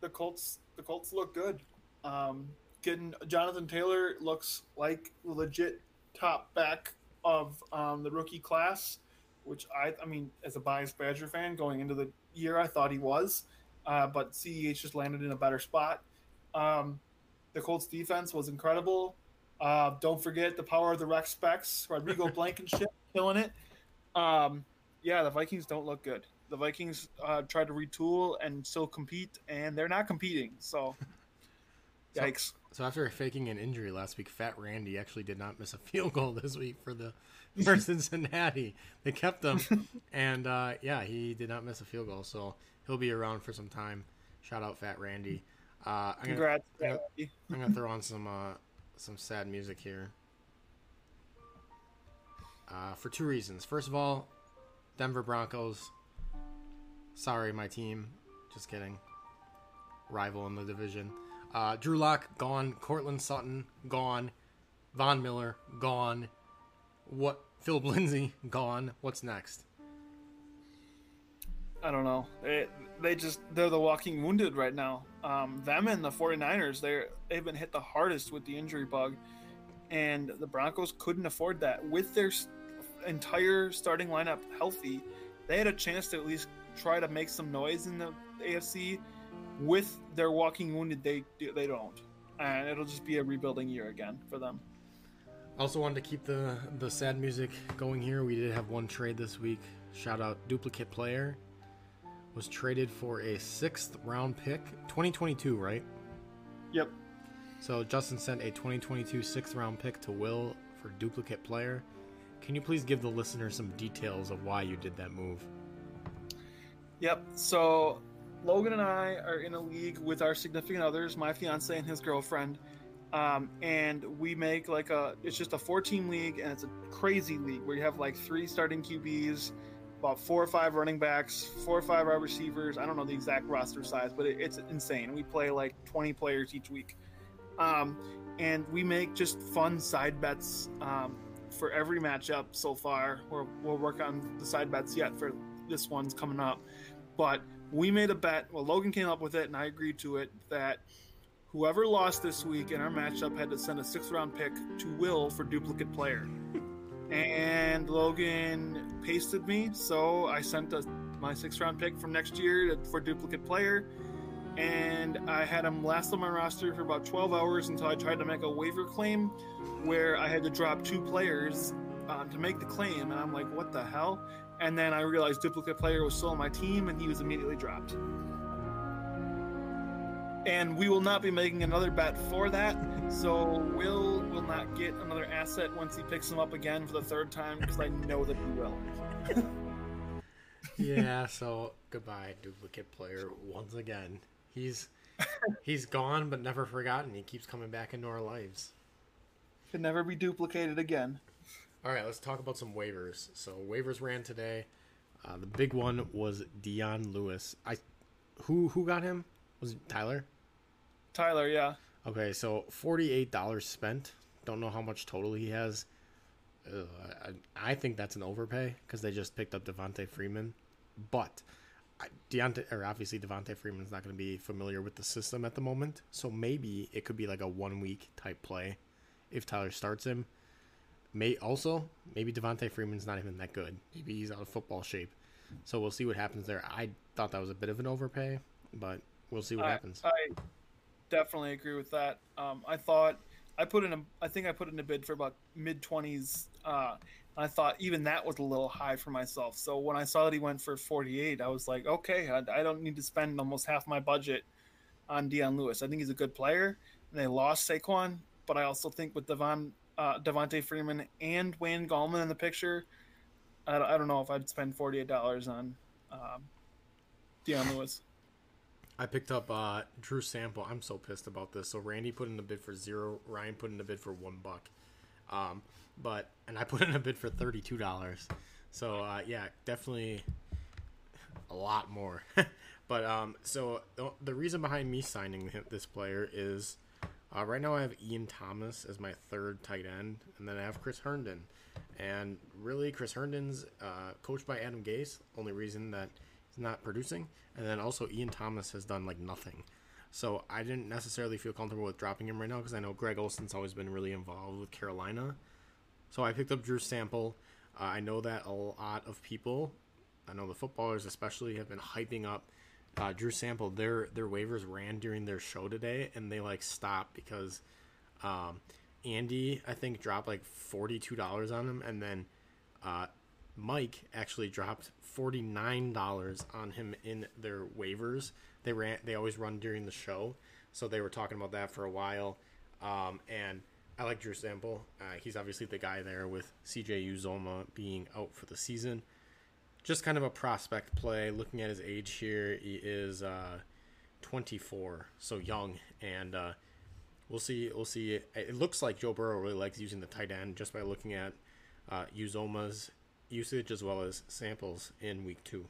[SPEAKER 4] the Colts the Colts look good. Um, getting Jonathan Taylor looks like legit top back of um, the rookie class, which I I mean as a biased Badger fan going into the year I thought he was, uh, but Ceh just landed in a better spot. Um, the Colts defense was incredible. Uh, don't forget the power of the Rex Specs, Rodrigo Blankenship killing it. Um, yeah, the Vikings don't look good. The Vikings uh, tried to retool and still compete, and they're not competing. So,
[SPEAKER 2] So-
[SPEAKER 4] yikes.
[SPEAKER 2] So after faking an injury last week, Fat Randy actually did not miss a field goal this week for the for Cincinnati. They kept him, and uh, yeah, he did not miss a field goal, so he'll be around for some time. Shout out Fat Randy. Uh, I'm gonna,
[SPEAKER 4] Congrats.
[SPEAKER 2] Gonna,
[SPEAKER 4] Randy.
[SPEAKER 2] I'm gonna throw on some uh, some sad music here. Uh, for two reasons. First of all, Denver Broncos. Sorry, my team. Just kidding. Rival in the division. Uh, Drew Lock gone. Courtland Sutton gone. Von Miller gone. What? Phillip Lindsay gone. What's next?
[SPEAKER 4] I don't know. They, they just they're the walking wounded right now. Um, them and the 49ers, they're they've been hit the hardest with the injury bug, and the Broncos couldn't afford that. With their entire starting lineup healthy, they had a chance to at least try to make some noise in the AFC. With their walking wounded, they they don't, and it'll just be a rebuilding year again for them.
[SPEAKER 2] Also wanted to keep the the sad music going here. We did have one trade this week. shout out duplicate player, was traded for a sixth round pick, 2022, right?
[SPEAKER 4] Yep.
[SPEAKER 2] So Justin sent a 2022 sixth round pick to Will for duplicate player. Can you please give the listener some details of why you did that move?
[SPEAKER 4] Yep. So Logan and I are in a league with our significant others, my fiance and his girlfriend. Um, and we make like a it's just a four team league and it's a crazy league where you have like three starting QBs, about four or five running backs, four or five wide receivers. I don't know the exact roster size, but it, it's insane. We play like 20 players each week. Um, and we make just fun side bets um, for every matchup so far. We're, we'll work on the side bets yet for this one's coming up. But we made a bet. Well, Logan came up with it, and I agreed to it that whoever lost this week in our matchup had to send a sixth round pick to Will for duplicate player. And Logan pasted me, so I sent a, my sixth round pick from next year for duplicate player. And I had him last on my roster for about 12 hours until I tried to make a waiver claim where I had to drop two players um, to make the claim. And I'm like, what the hell? And then I realized duplicate player was still on my team and he was immediately dropped. And we will not be making another bet for that. So Will will not get another asset once he picks him up again for the third time because I know that he will.
[SPEAKER 2] yeah, so goodbye, duplicate player, once again. He's he's gone but never forgotten. He keeps coming back into our lives.
[SPEAKER 4] Can never be duplicated again.
[SPEAKER 2] All right, let's talk about some waivers. So waivers ran today. Uh, the big one was Dion Lewis. I who who got him? Was it Tyler?
[SPEAKER 4] Tyler, yeah.
[SPEAKER 2] Okay, so forty-eight dollars spent. Don't know how much total he has. Ugh, I, I think that's an overpay because they just picked up Devonta Freeman, but Deontay or obviously Devonta Freeman's not going to be familiar with the system at the moment, so maybe it could be like a one-week type play if Tyler starts him. May also maybe Devonta Freeman's not even that good. Maybe he's out of football shape. So we'll see what happens there. I thought that was a bit of an overpay, but we'll see what
[SPEAKER 4] I,
[SPEAKER 2] happens.
[SPEAKER 4] I definitely agree with that. Um, I thought I put in a, I think I put in a bid for about mid twenties. Uh, I thought even that was a little high for myself. So when I saw that he went for forty eight, I was like, okay, I, I don't need to spend almost half my budget on Dion Lewis. I think he's a good player. And they lost Saquon, but I also think with Devon uh, Freeman and Wayne Gallman in the picture, I, I don't know if I'd spend forty eight dollars on um, Dion Lewis.
[SPEAKER 2] I picked up uh, Drew Sample. I'm so pissed about this. So Randy put in a bid for zero. Ryan put in a bid for one buck. Um, but and I put in a bid for thirty two dollars. So uh, yeah, definitely a lot more. but um, so the, the reason behind me signing this player is uh, right now I have Ian Thomas as my third tight end, and then I have Chris Herndon. And really, Chris Herndon's uh, coached by Adam Gase. Only reason that not producing, and then also Ian Thomas has done like nothing. So I didn't necessarily feel comfortable with dropping him right now because I know Greg Olsen's always been really involved with Carolina. So I picked up Drew Sample. Uh, I know that a lot of people, I know the footballers especially, have been hyping up uh, Drew Sample. Their their waivers ran during their show today, and they like stopped because um, Andy I think dropped like forty two dollars on him, and then uh, Mike actually dropped forty nine dollars on him in their waivers. They ran they always run during the show, so they were talking about that for a while. Um, and I like Drew Sample. Uh, he's obviously the guy there with CJ Uzomah being out for the season. Just kind of a prospect play. Looking at his age here, he is uh, 24, so young, and uh, we'll see. We'll see. It looks like Joe Burrow really likes using the tight end just by looking at uh, Uzomah's usage as well as samples in week two.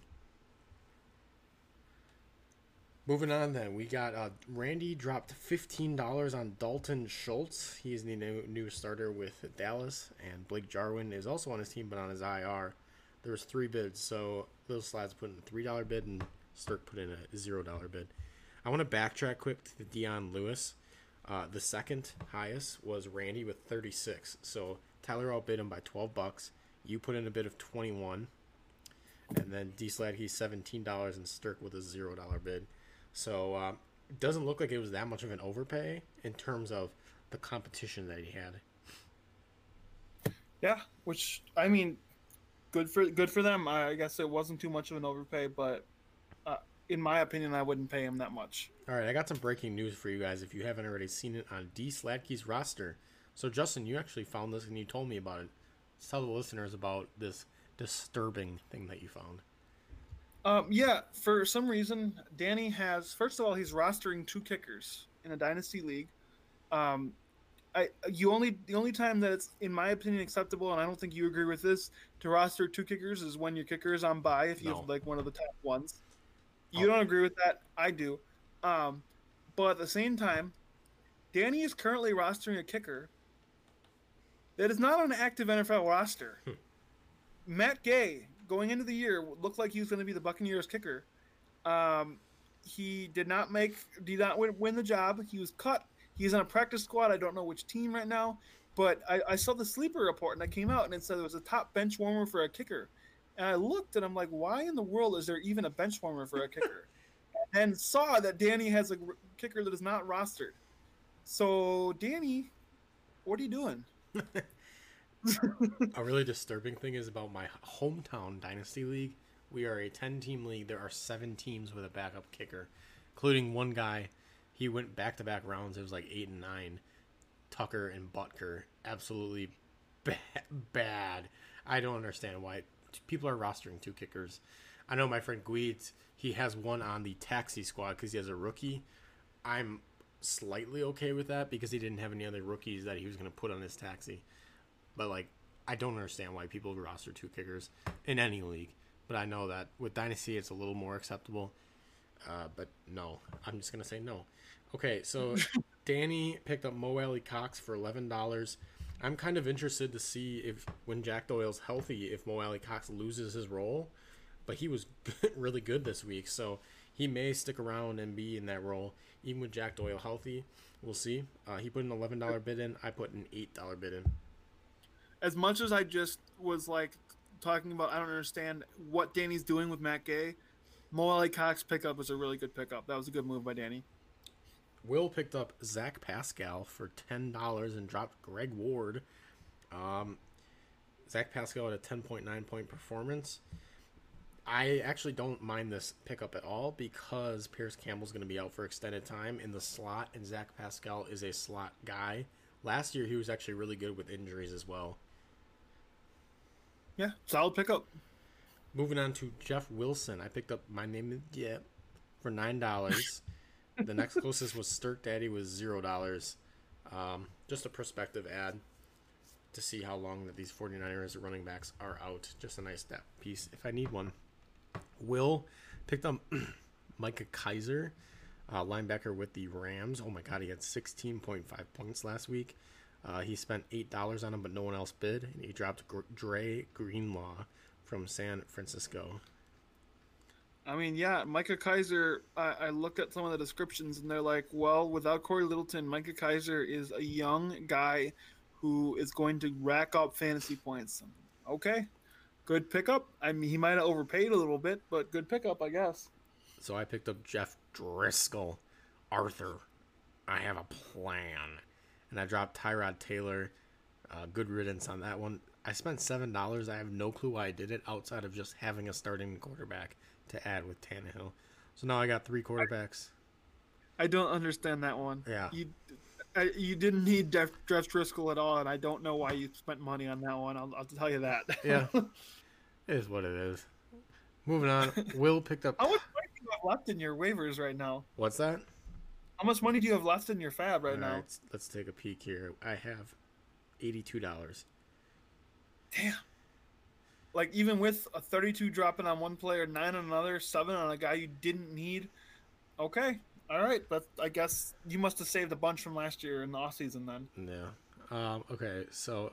[SPEAKER 2] Moving on, then we got uh, Randy dropped fifteen dollars on Dalton Schultz. He is the new, new starter with Dallas, and Blake Jarwin is also on his team, but on his IR. There was three bids, so Little Slides put in a three dollar bid, and Stirk put in a zero dollar bid. I want to backtrack quick to the Dion Lewis. Uh, the second highest was Randy with thirty six. So Tyler outbid him by twelve bucks. You put in a bid of twenty one, and then D Slad he's seventeen dollars, and Stirk with a zero dollar bid. So um, it doesn't look like it was that much of an overpay in terms of the competition that he had.
[SPEAKER 4] Yeah, which I mean, good for good for them. I guess it wasn't too much of an overpay, but uh, in my opinion, I wouldn't pay him that much.
[SPEAKER 2] All right, I got some breaking news for you guys if you haven't already seen it on D Sladkey's roster. So, Justin, you actually found this and you told me about it. Tell the listeners about this disturbing thing that you found.
[SPEAKER 4] Um, yeah, for some reason, Danny has. First of all, he's rostering two kickers in a dynasty league. Um, I you only the only time that it's in my opinion acceptable, and I don't think you agree with this, to roster two kickers is when your kicker is on bye if you
[SPEAKER 2] No.
[SPEAKER 4] have like one of the top ones. You
[SPEAKER 2] Oh.
[SPEAKER 4] don't agree with that? I do. Um, but at the same time, Danny is currently rostering a kicker that is not on an active NFL roster. Matt Gay, going into the year, looked like he was going to be the Buccaneers kicker. Um, he did not make, did not win, win the job. He was cut. He's on a practice squad. I don't know which team right now, but I, I saw the sleeper report and I came out and it said it was a top bench warmer for a kicker. And I looked and I'm like, why in the world is there even a bench warmer for a kicker? and saw that Danny has a kicker that is not rostered. So, Danny, what are you doing?
[SPEAKER 2] A really disturbing thing is about my hometown dynasty league. We are a 10 team league. There are seven teams with a backup kicker, including one guy. He went back to back rounds. It was like eight and nine. Tucker and Butker. Absolutely bad. bad. I don't understand why people are rostering two kickers. I know my friend Guides, he has one on the taxi squad because he has a rookie. I'm slightly okay with that because he didn't have any other rookies that he was going to put on his taxi. But like, I don't understand why people roster two kickers in any league. But I know that with Dynasty, it's a little more acceptable. Uh, but no, I'm just gonna say no. Okay, so Danny picked up Mo Alie-Cox for eleven dollars. I'm kind of interested to see if when Jack Doyle's healthy, if Mo Alie-Cox loses his role. But he was really good this week, so he may stick around and be in that role even with Jack Doyle healthy. We'll see. Uh, he put an eleven dollar bid in. I put an eight dollar bid in.
[SPEAKER 4] as much as I just was like talking about, I don't understand what Danny's doing with Matt Gay. Mo Alie-Cox pickup was a really good pickup. That was a good move by Danny.
[SPEAKER 2] Will picked up Zach Pascal for ten dollars and dropped Greg Ward. Um, Zach Pascal had a ten point nine point performance. I actually don't mind this pickup at all because Parris Campbell's going to be out for extended time in the slot, and Zach Pascal is a slot guy. Last year, he was actually really good with injuries as well.
[SPEAKER 4] Yeah, solid pickup.
[SPEAKER 2] Moving on to Jeff Wilson, I picked up my name Yep for nine dollars. the next closest was Stirk Daddy was zero dollars. Um, just a prospective ad to see how long that these 49ers running backs are out. Just a nice stat piece if I need one. Will picked up Micah Kiser, uh, linebacker with the Rams. Oh my god, he had 16.5 points last week. Uh, he spent eight dollars on him, but no one else bid, and he dropped Gr- Dre Greenlaw from San Francisco.
[SPEAKER 4] I mean, yeah, Micah Kiser. I, I looked at some of the descriptions, and they're like, well, without Cory Littleton, Micah Kiser is a young guy who is going to rack up fantasy points. Okay, good pickup. I mean, he might have overpaid a little bit, but good pickup, I guess.
[SPEAKER 2] So I picked up Jeff Driskel. Arthur, I have a plan. And I dropped Tyrod Taylor. Uh, good riddance on that one. I spent seven dollars. I have no clue why I did it outside of just having a starting quarterback to add with Tannehill. So now I got three quarterbacks.
[SPEAKER 4] I don't understand that one.
[SPEAKER 2] Yeah.
[SPEAKER 4] You, I, you didn't need Jeff, Jeff Driskel at all, and I don't know why you spent money on that one. I'll, I'll tell you that.
[SPEAKER 2] Yeah. it is what it is. Moving on. Will picked up.
[SPEAKER 4] How much money do you have left in your waivers right now?
[SPEAKER 2] What's that?
[SPEAKER 4] How much money do you have left in your fab right
[SPEAKER 2] All
[SPEAKER 4] now?
[SPEAKER 2] right, let's take a peek here. I have eighty-two dollars.
[SPEAKER 4] Damn. Like even with a 32 dropping on one player, nine on another, seven on a guy you didn't need. Okay, all right. But I guess you must have saved a bunch from last year in the off season then.
[SPEAKER 2] Yeah. Um, okay, so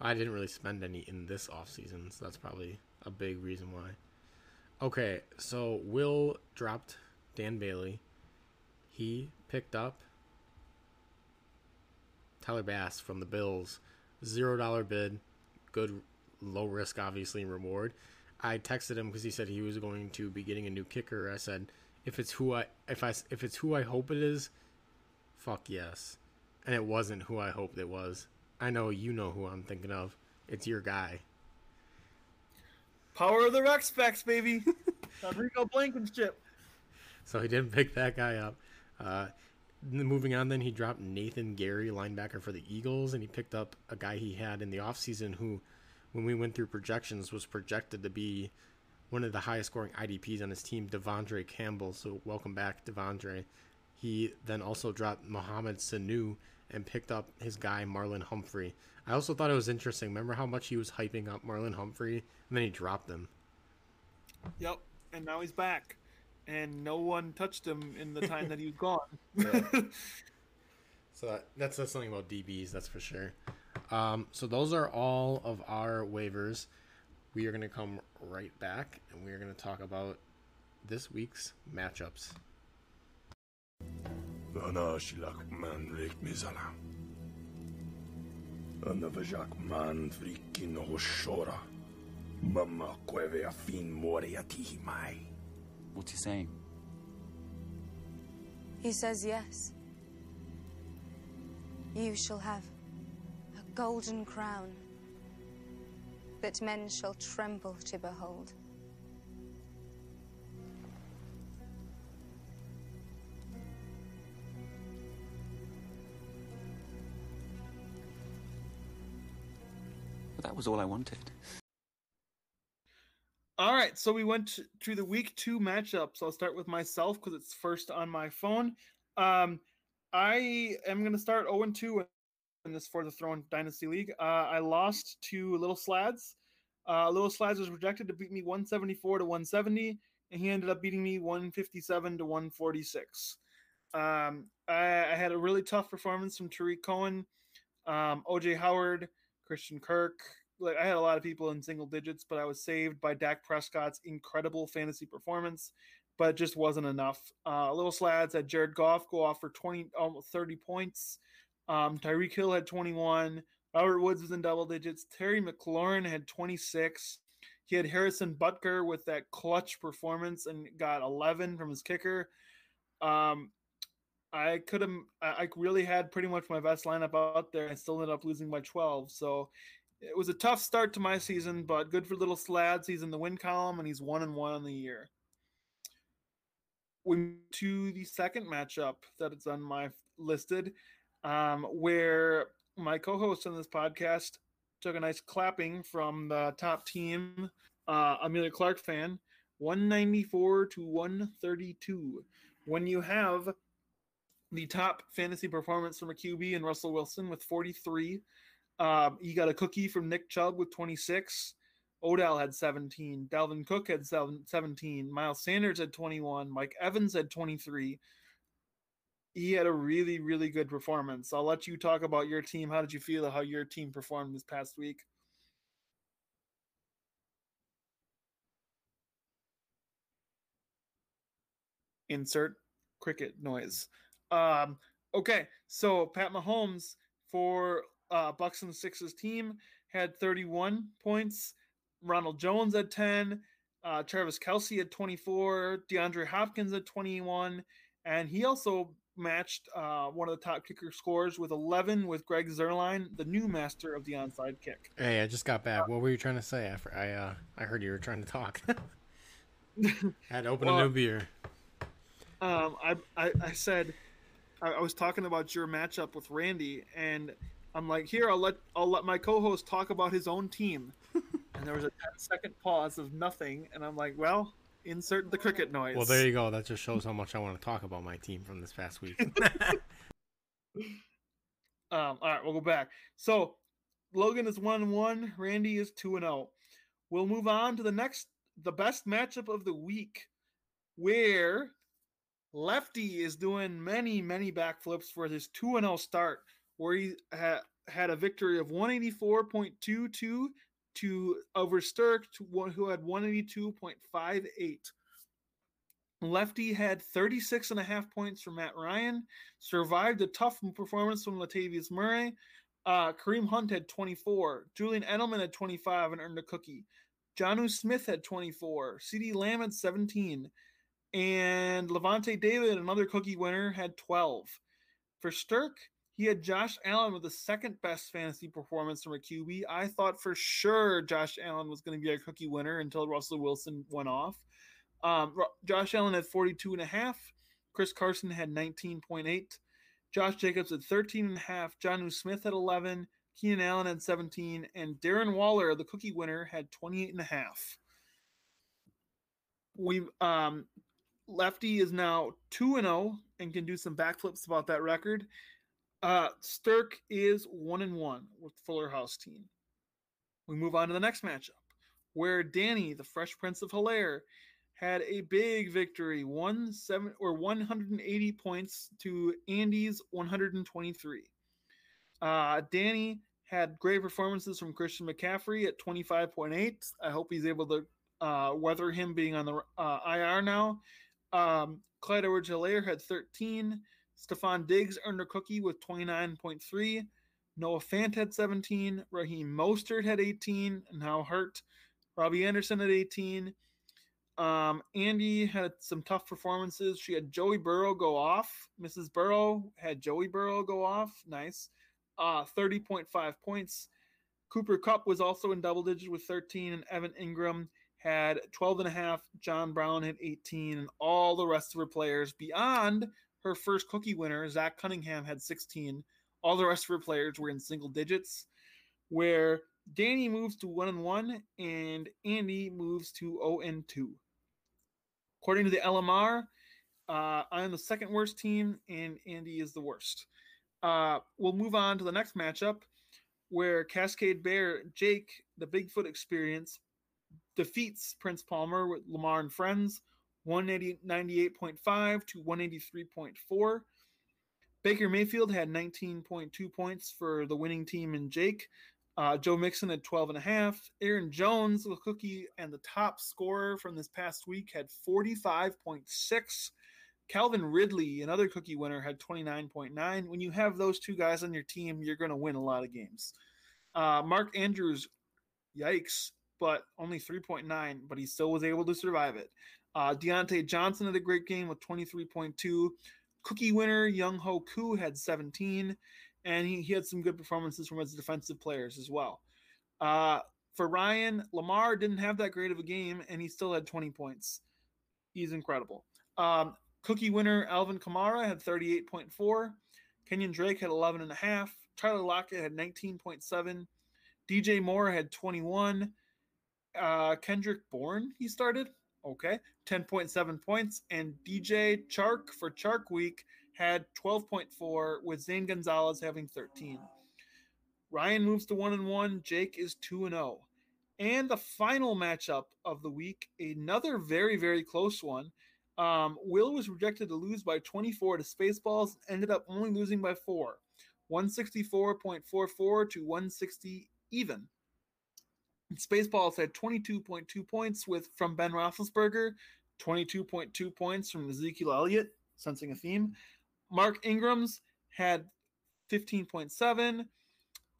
[SPEAKER 2] I didn't really spend any in this off season, so that's probably a big reason why. Okay, so Will dropped Dan Bailey. He picked up Tyler Bass from the Bills. Zero dollar bid. Good low risk obviously reward. I texted him because he said he was going to be getting a new kicker. I said, if it's who I if I if it's who I hope it is, fuck yes. And it wasn't who I hoped it was. I know you know who I'm thinking of. It's your guy.
[SPEAKER 4] Power of the Rex specs, baby. Rodrigo Blankenship.
[SPEAKER 2] So he didn't pick that guy up. Uh, moving on, then he dropped Nathan Gerry, linebacker for the Eagles, and he picked up a guy he had in the offseason who, when we went through projections, was projected to be one of the highest scoring IDPs on his team, De'Vondre Campbell. So welcome back, De'Vondre. He then also dropped Mohamed Sanu and picked up his guy, Marlon Humphrey. I also thought it was interesting. Remember how much he was hyping up Marlon Humphrey, and then he dropped him.
[SPEAKER 4] Yep. And now he's back. And no one touched him in the time that he was gone.
[SPEAKER 2] So that, that says something about DBs, that's for sure. Um, so those are all of our waivers. We are going to come right back and we are going to talk about this week's matchups.
[SPEAKER 7] Vanashilak man rekt mizala. Anavajak man frikin hoshora. Mama kweve afin moriati mai.
[SPEAKER 8] What's he saying?
[SPEAKER 9] He says yes. You shall have a golden crown that men shall tremble to behold.
[SPEAKER 8] But that was all I wanted.
[SPEAKER 4] All right, so we went to the week two matchups. I'll start with myself because it's first on my phone. Um, I am going to start 0 2 in this for the Throne Dynasty League. Uh, I lost to Little Slads. Uh, Little Slads was projected to beat me 174 to 170, and he ended up beating me 157 to 146. Um, I, I had a really tough performance from Tarik Cohen, um, OJ Howard, Christian Kirk, like I had a lot of people in single digits, but I was saved by Dak Prescott's incredible fantasy performance, but just wasn't enough. Uh, Little Slads had Jared Goff go off for 20, almost 30 points. Um, Tyreek Hill had 21. Robert Woods was in double digits. Terry McLaurin had 26. He had Harrison Butker with that clutch performance and got 11 from his kicker. Um, I could have, I really had pretty much my best lineup out there. I still ended up losing by 12. So it was a tough start to my season, but good for little Slads. He's in the win column and he's one and one on the year. We to the second matchup that it's on my listed, um, where my co-host on this podcast took a nice clapping from the top team, uh, Amelia Clark fan, 194 to 132. When you have the top fantasy performance from a QB and Russell Wilson with 43. Um, you got a cookie from Nick Chubb with 26. Odell had 17. Dalvin Cook had 17. Miles Sanders had 21. Mike Evans had 23. He had a really, really good performance. I'll let you talk about your team. How did you feel how your team performed this past week? Insert cricket noise. Um, okay, so Pat Mahomes for uh, Bucks and Sixes team had 31 points. Ronald Jones had 10. Uh, Travis Kelce had 24. DeAndre Hopkins had 21. And he also matched uh, one of the top kicker scores with 11 with Greg Zuerlein, the new master of the onside kick.
[SPEAKER 2] Hey, I just got back. What were you trying to say? Fr- I, uh, I heard you were trying to talk. I Had to open a new beer.
[SPEAKER 4] Um, I, I, I said I, I was talking about your matchup with Randy, and I'm like, here I'll let I'll let my co-host talk about his own team. and there was a 10 second pause of nothing, and I'm like, well, insert the cricket noise.
[SPEAKER 2] Well, there you go. That just shows how much I want to talk about my team from this past week.
[SPEAKER 4] Um, all right, we'll go back. So Logan is one one. Randy is two and zero. We'll move on to the next, the best matchup of the week, where Lefty is doing many, many backflips for his two and zero start, where he ha- had a victory of one eighty four point two two to over Sturk, to one who had one eighty two point five eight. Lefty had 36 and a half points from Matt Ryan, survived a tough performance from Latavius Murray. Uh, Kareem Hunt had 24. Julian Edelman had 25 and earned a cookie. Jonnu Smith had 24. CeeDee Lamb had 17. And Lavonte David, another cookie winner, had 12. For Sturk, He had Josh Allen with the second best fantasy performance from a QB. I thought for sure Josh Allen was going to be a cookie winner until Russell Wilson went off. Um, Josh Allen had 42 and a half. Chris Carson had 19.8. Josh Jacobs had 13 and a half. John Smith had 11. Keenan Allen had 17. And Darren Waller, the cookie winner, had 28 and a half. We um Lefty is now 2 and 0 and can do some backflips about that record. Uh Stirk is 1 and 1 with Fuller House team. We move on to the next matchup where Danny, the Fresh Prince of Hilaire, had a big victory, one seven or 180 points to Andy's 123. Uh, Danny had great performances from Christian McCaffrey at 25.8. I hope he's able to uh, weather him being on the uh, IR now. Um, Clyde Edwards-Helaire had 13. Stefon Diggs earned a cookie with 29.3. Noah Fant had 17. Raheem Mostert had 18 and now hurt. Robbie Anderson had 18. Um, Andy had some tough performances. She had Joey Burrow go off. Mrs. Burrow had Joey Burrow go off. Nice. Uh, 30.5 points. Cooper Kupp was also in double digits with 13, and Evan Engram had 12 and a half. John Brown had 18, and all the rest of her players beyond her first cookie winner, Zach Cunningham, had 16. All the rest of her players were in single digits, where Danny moves to 1 and 1, and Andy moves to 0 and 2. According to the LMR, uh, I'm the second worst team, and Andy is the worst. Uh, we'll move on to the next matchup where Cascade Bear Jake, the Bigfoot experience, defeats Prince Palmer with Lamar and Friends 198.5 to 183.4. Baker Mayfield had 19.2 points for the winning team in Jake. Uh, Joe Mixon had 12 and a half. Aaron Jones, the cookie and the top scorer from this past week, had 45.6. Calvin Ridley, another cookie winner, had 29.9. When you have those two guys on your team, you're going to win a lot of games. Uh, Mark Andrews, yikes, but only 3.9, but he still was able to survive it. Uh, Diontae Johnson had a great game with 23.2. Cookie winner Younghoe Koo had 17, and he, he had some good performances from his defensive players as well. Uh, for Ryan, Lamar didn't have that great of a game, and he still had 20 points. He's incredible. Um, Cookie winner Alvin Kamara had 38.4. Kenyan Drake had 11.5. Tyler Lockett had 19.7. DJ Moore had 21. Uh, Kendrick Bourne, he started. Okay. 10.7 points. And DJ Chark for Chark Week had 12.4, with Zane Gonzalez having 13. Ryan moves to 1 and 1. Jake is 2 and 0. And the final matchup of the week, another very, very close one. Um, Will was projected to lose by 24 to Spaceballs, ended up only losing by 4. 164.44 to 160 even. Spaceballs had 22.2 points with from Ben Roethlisberger, 22.2 points from Ezekiel Elliott, sensing a theme. Mark Ingram's had 15.7.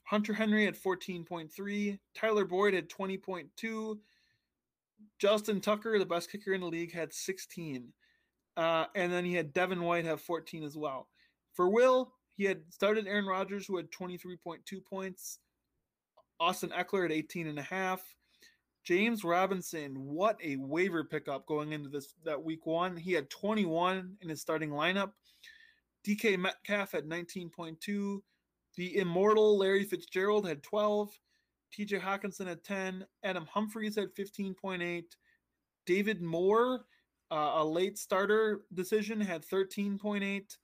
[SPEAKER 4] Hunter Henry had 14.3. Tyler Boyd had 20.2. Justin Tucker, the best kicker in the league, had 16. Uh, and then he had Devin White have 14 as well. For Will, he had started Aaron Rodgers, who had 23.2 points. Austin Ekeler at 18 and a half. James Robinson, what a waiver pickup going into this that week one. He had 21 in his starting lineup. DK Metcalf had 19.2. The immortal Larry Fitzgerald had 12. TJ Hockenson at 10. Adam Humphries had 15.8. David Moore, uh, a late starter decision, had 13.8.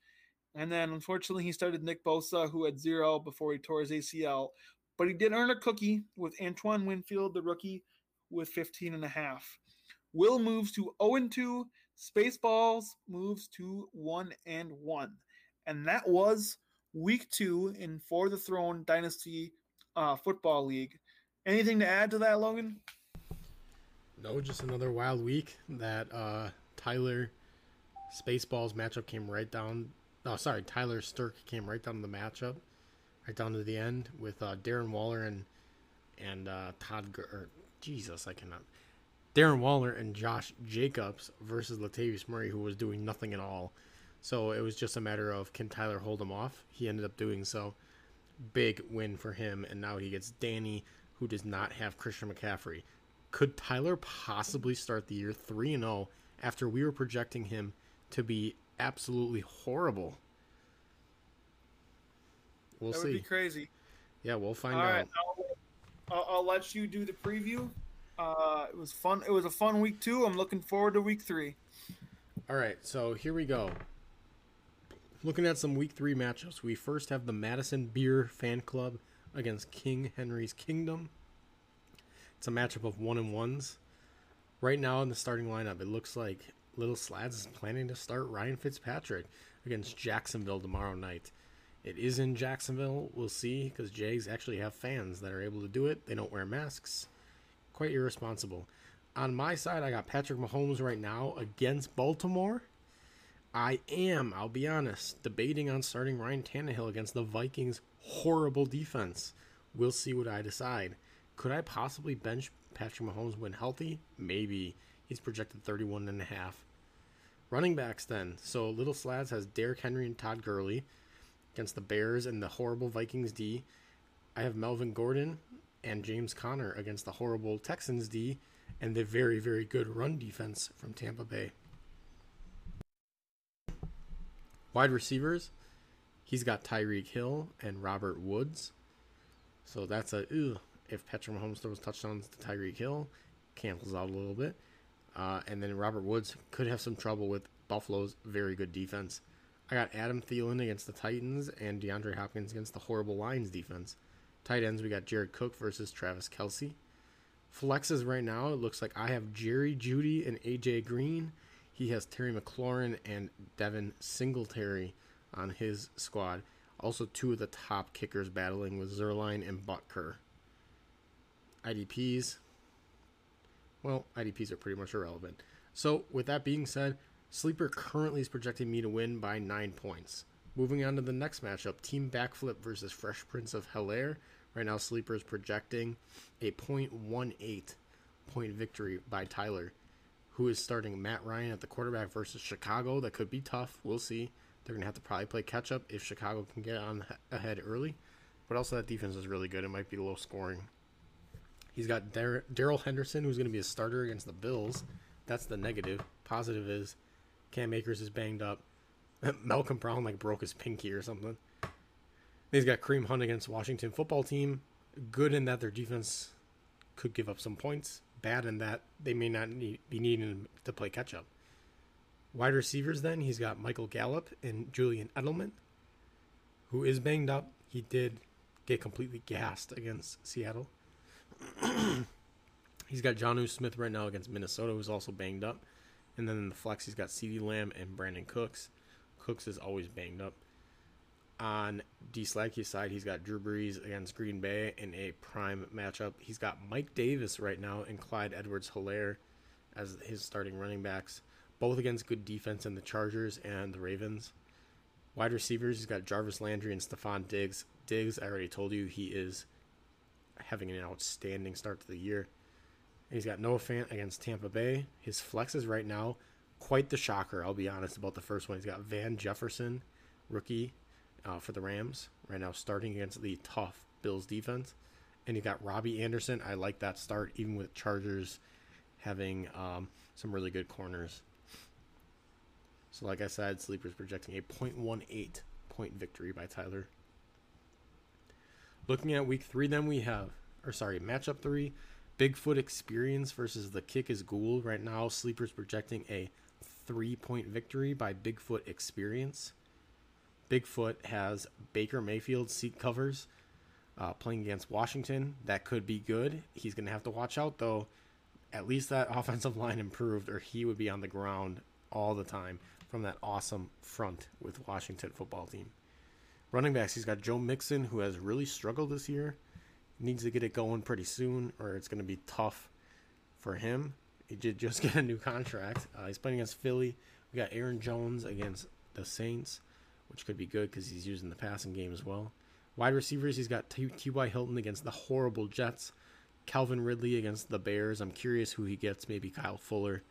[SPEAKER 4] And then unfortunately, he started Nick Bosa, who had zero before he tore his ACL. But he did earn a cookie with Antoine Winfield, the rookie, with 15 and a half. Will moves to 0 and 2. Spaceballs moves to 1 and 1. And that was week two in For the Throne Dynasty uh, Football League. Anything to add to that, Logan?
[SPEAKER 2] No, just another wild week that uh, Tyler Spaceballs matchup came right down. Oh, sorry, Tyler Stirk came right down to the matchup, right down to the end with uh, Darren Waller and and uh, Todd. Gur- or, Jesus, I cannot. Darren Waller and Josh Jacobs versus Latavius Murray, who was doing nothing at all. So it was just a matter of can Tyler hold him off? He ended up doing so. Big win for him, and now he gets Danny, who does not have Christian McCaffrey. Could Tyler possibly start the year 3 and 0 after we were projecting him to be absolutely horrible? We'll
[SPEAKER 4] that
[SPEAKER 2] see.
[SPEAKER 4] would be crazy.
[SPEAKER 2] Yeah, we'll find
[SPEAKER 4] All
[SPEAKER 2] out.
[SPEAKER 4] right, I'll, I'll, I'll let you do the preview. Uh, it was fun. It was a fun week two. I'm looking forward to week three.
[SPEAKER 2] All right, so here we go. Looking at some week three matchups, we first have the Madison Beer Fan Club against King Henry's Kingdom. It's a matchup of one and ones. Right now in the starting lineup, it looks like Little Slads is planning to start Ryan Fitzpatrick against Jacksonville tomorrow night. It is in Jacksonville. We'll see because Jays actually have fans that are able to do it. They don't wear masks. Quite irresponsible. On my side, I got Patrick Mahomes right now against Baltimore. I am, I'll be honest, debating on starting Ryan Tannehill against the Vikings' horrible defense. We'll see what I decide. Could I possibly bench Patrick Mahomes when healthy? Maybe. He's projected 31 and a half. Running backs then. So Little Slads has Derrick Henry and Todd Gurley against the Bears and the horrible Vikings D. I have Melvin Gordon and James Conner against the horrible Texans D and the very, very good run defense from Tampa Bay. Wide receivers, he's got Tyreek Hill and Robert Woods. So that's a ew. If Patrick Mahomes throws touchdowns to Tyreek Hill, cancels out a little bit. Uh, and then Robert Woods could have some trouble with Buffalo's very good defense. I got Adam Thielen against the Titans and DeAndre Hopkins against the horrible Lions defense. Tight ends, we got Jared Cook versus Travis Kelce. Flexes right now, it looks like I have Jerry Jeudy and AJ Green. He has Terry McLaurin and Devin Singletary on his squad. Also, two of the top kickers battling with Zuerlein and Butker. IDPs, well, IDPs are pretty much irrelevant. So, with that being said, Sleeper currently is projecting me to win by 9 points. Moving on to the next matchup Team Backflip versus Fresh Prince of Hell Air. Right now, Sleeper is projecting a .18 point victory by Tyler, who is starting Matt Ryan at the quarterback versus Chicago. That could be tough. We'll see. They're going to have to probably play catch up if Chicago can get on ahead early. But also, that defense is really good. It might be low scoring. He's got Dar- Darrell Henderson, who's going to be a starter against the Bills. That's the negative. Positive is Cam Akers is banged up. Malcolm Brown like broke his pinky or something. He's got Kareem Hunt against Washington football team. Good in that their defense could give up some points. Bad in that they may not need, be needing to play catch up. Wide receivers then he's got Michael Gallup and Julian Edelman, who is banged up. He did get completely gassed against Seattle. he's got Jonnu Smith right now against Minnesota, who's also banged up. And then in the flex, he's got CeeDee Lamb and Brandin Cooks. Cooks is always banged up. On D Slagky's side, he's got Drew Brees against Green Bay in a prime matchup. He's got Mike Davis right now and Clyde Edwards-Helaire as his starting running backs, both against good defense in the Chargers and the Ravens. Wide receivers, he's got Jarvis Landry and Stefon Diggs. Diggs, I already told you, he is having an outstanding start to the year. He's got Noah Fant against Tampa Bay. His flexes right now, quite the shocker, I'll be honest about the first one. He's got Van Jefferson, rookie uh, for the Rams, right now starting against the tough Bills defense. And you got Robby Anderson. I like that start, even with Chargers having um, some really good corners. So, like I said, Sleeper's projecting a .18 point victory by Tyler. Looking at week three, then we have, or sorry, matchup three, Bigfoot Experience versus the Kick is Ghoul. Right now, Sleeper's projecting a three point victory by Bigfoot Experience. Bigfoot has Baker Mayfield seat covers uh, playing against Washington. That could be good. He's going to have to watch out, though. At least that offensive line improved, or he would be on the ground all the time from that awesome front with Washington football team. Running backs, he's got Joe Mixon, who has really struggled this year. Needs to get it going pretty soon, or it's going to be tough for him. He did just get a new contract. Uh, he's playing against Philly. We got Aaron Jones against the Saints, which could be good because he's using the passing game as well. Wide receivers, he's got T.Y. Hilton against the horrible Jets. Calvin Ridley against the Bears. I'm curious who he gets. Maybe Kyle Fuller.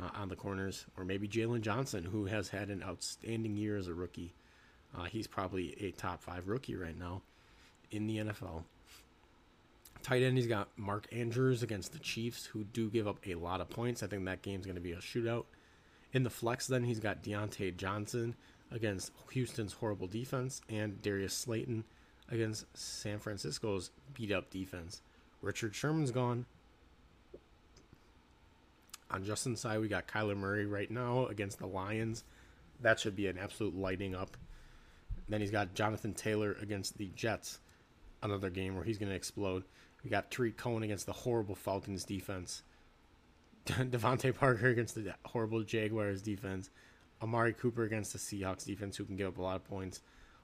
[SPEAKER 2] uh, on the corners, or maybe Jaylon Johnson, who has had an outstanding year as a rookie. Uh, he's probably a top five rookie right now in the NFL. Tight end, he's got Mark Andrews against the Chiefs, who do give up a lot of points. I think that game's going to be a shootout. In the flex, then, he's got Diontae Johnson against Houston's horrible defense and Darius Slayton against San Francisco's beat up defense. Richard Sherman's gone. On Justin's side, we got Kyler Murray right now against the Lions. That should be an absolute lighting up. Then he's got Jonathan Taylor against the Jets. Another game where he's going to explode. We got Tarik Cohen against the horrible Falcons defense. DeVante Parker against the horrible Jaguars defense. Amari Cooper against the Seahawks defense, who can give up a lot of points.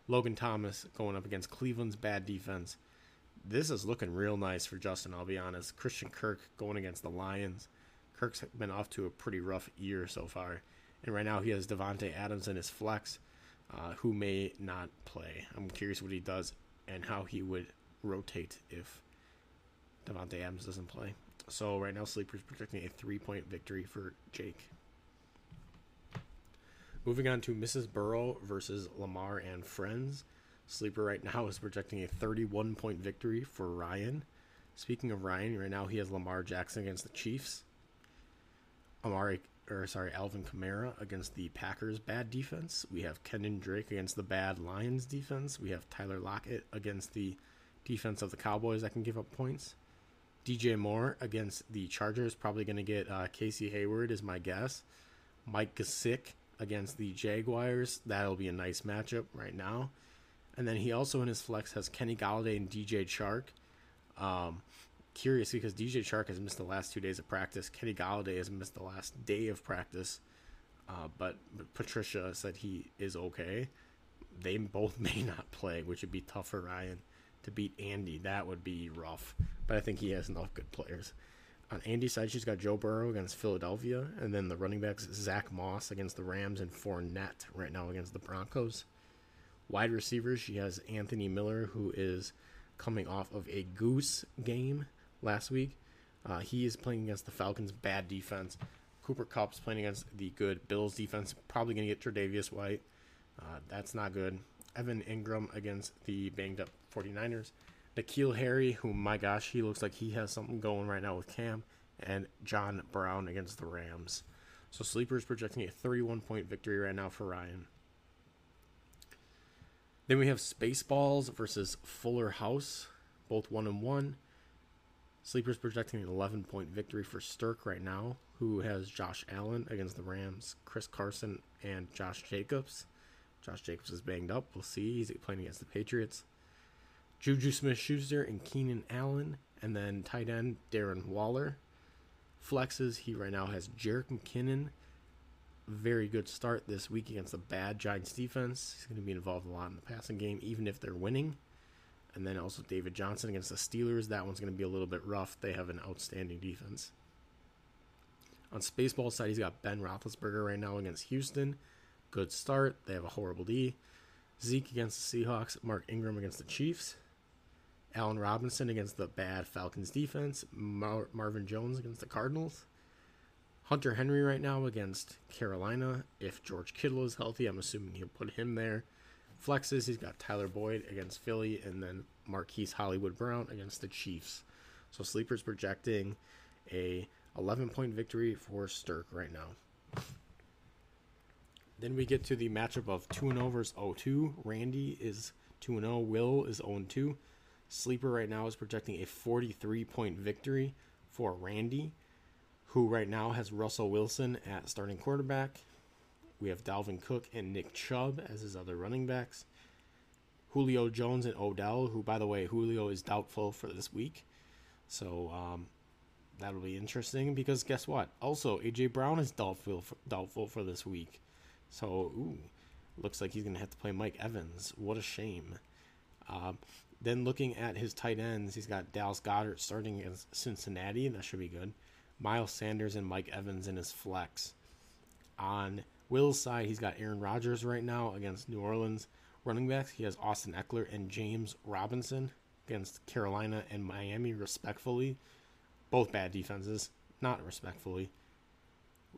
[SPEAKER 2] Logan Thomas going up against Cleveland's bad defense. This is looking real nice for Justin, I'll be honest. Christian Kirk going against the Lions. Kirk's been off to a pretty rough year so far. And right now he has Davante Adams in his flex, uh, who may not play. I'm curious what he does and how he would rotate if Davante Adams doesn't play. So right now, Sleeper's projecting a three-point victory for Jake. Moving on to Mrs. Burrow versus Lamar and Friends. Sleeper right now is projecting a 31 point victory for Ryan. Speaking of Ryan, right now he has Lamar Jackson against the Chiefs. Amari or sorry, Alvin Kamara against the Packers bad defense. We have Kenyan Drake against the bad Lions defense. We have Tyler Lockett against the defense of the Cowboys that can give up points. DJ Moore against the Chargers, probably going to get uh, Casey Hayward is my guess. Mike Gesicki against the Jaguars, that'll be a nice matchup right now. And then he also in his flex has Kenny Golladay and DJ Chark. Um, curious because DJ Chark has missed the last two days of practice. Kenny Golladay has missed the last day of practice. Uh, but, but Patricia said he is okay. They both may not play, which would be tough for Ryan to beat Andy. That would be rough. But I think he has enough good players. On Andy's side, she's got Joe Burrow against Philadelphia, and then the running backs Zach Moss against the Rams and Fournette right now against the Broncos. Wide receivers, she has Anthony Miller, who is coming off of a goose game last week. Uh, he is playing against the Falcons' bad defense. Cooper Kupp's playing against the good Bills defense. Probably going to get Tre'Davious White. Uh, that's not good. Evan Engram against the banged up 49ers. N'Keal Harry, who, my gosh, he looks like he has something going right now with Cam. And John Brown against the Rams. So Sleeper's projecting a 31 point victory right now for Ryan. Then we have Spaceballs versus Fuller House, both one and one. Sleeper's projecting an 11 point victory for Stirk right now, who has Josh Allen against the Rams, Chris Carson, and Josh Jacobs. Josh Jacobs is banged up. We'll see. He's playing against the Patriots. Juju Smith Schuster and Keenan Allen, and then tight end Darren Waller. Flexes, he right now has Jerick McKinnon. Very good start this week against the bad Giants defense. He's going to be involved a lot in the passing game, even if they're winning. And then also David Johnson against the Steelers. That one's going to be a little bit rough. They have an outstanding defense. On Spaceball side, he's got Ben Roethlisberger right now against Houston. Good start. They have a horrible D. Zeke against the Seahawks. Mark Ingram against the Chiefs. Allen Robinson against the bad Falcons defense. Mar- Marvin Jones against the Cardinals. Hunter Henry right now against Carolina. If George Kittle is healthy, I'm assuming he'll put him there. Flexes, he's got Tyler Boyd against Philly, and then Marquise Hollywood Brown against the Chiefs. So Sleeper's projecting a 11 point victory for Stirk right now. Then we get to the matchup of 2 0 versus 0 2. Randy is 2 0. Will is 0 2. Sleeper right now is projecting a 43 point victory for Randy, who right now has Russell Wilson at starting quarterback. We have Dalvin Cook and Nick Chubb as his other running backs. Julio Jones and Odell, who, by the way, Julio is doubtful for this week. So um, that'll be interesting because guess what? Also, AJ Brown is doubtful for, doubtful for this week. So, ooh, looks like he's going to have to play Mike Evans. What a shame. Uh, then looking at his tight ends, he's got Dallas Goedert starting against Cincinnati. And that should be good. Miles Sanders and Mike Evans in his flex. On Will's side, he's got Aaron Rodgers right now against New Orleans. Running backs, he has Austin Ekeler and James Robinson against Carolina and Miami, respectfully. Both bad defenses, not respectfully.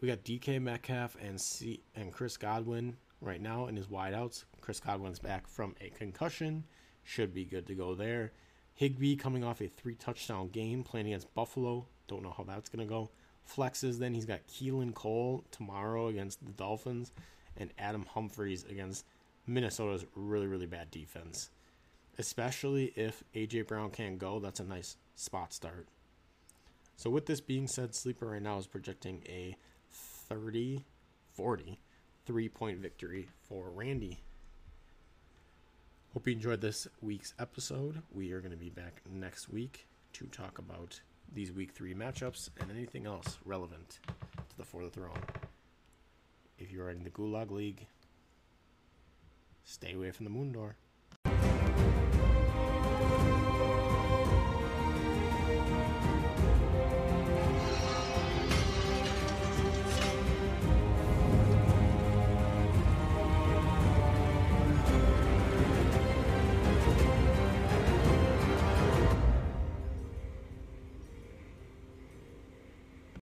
[SPEAKER 2] We got DK Metcalf and C and Chris Godwin right now in his wideouts. Chris Godwin's back from a concussion, should be good to go there. Higbee coming off a three touchdown game playing against Buffalo. Don't know how that's gonna go. Flexes then he's got Keelan Cole tomorrow against the Dolphins, and Adam Humphries against Minnesota's really really bad defense. Especially if AJ Brown can't go, that's a nice spot start. So with this being said, Sleeper right now is projecting a 30 40 three point victory for Randy. Hope you enjoyed this week's episode. We are going to be back next week to talk about these week three matchups and anything else relevant to the For the Throne. If you are in the Gulag League, stay away from the Moon Door.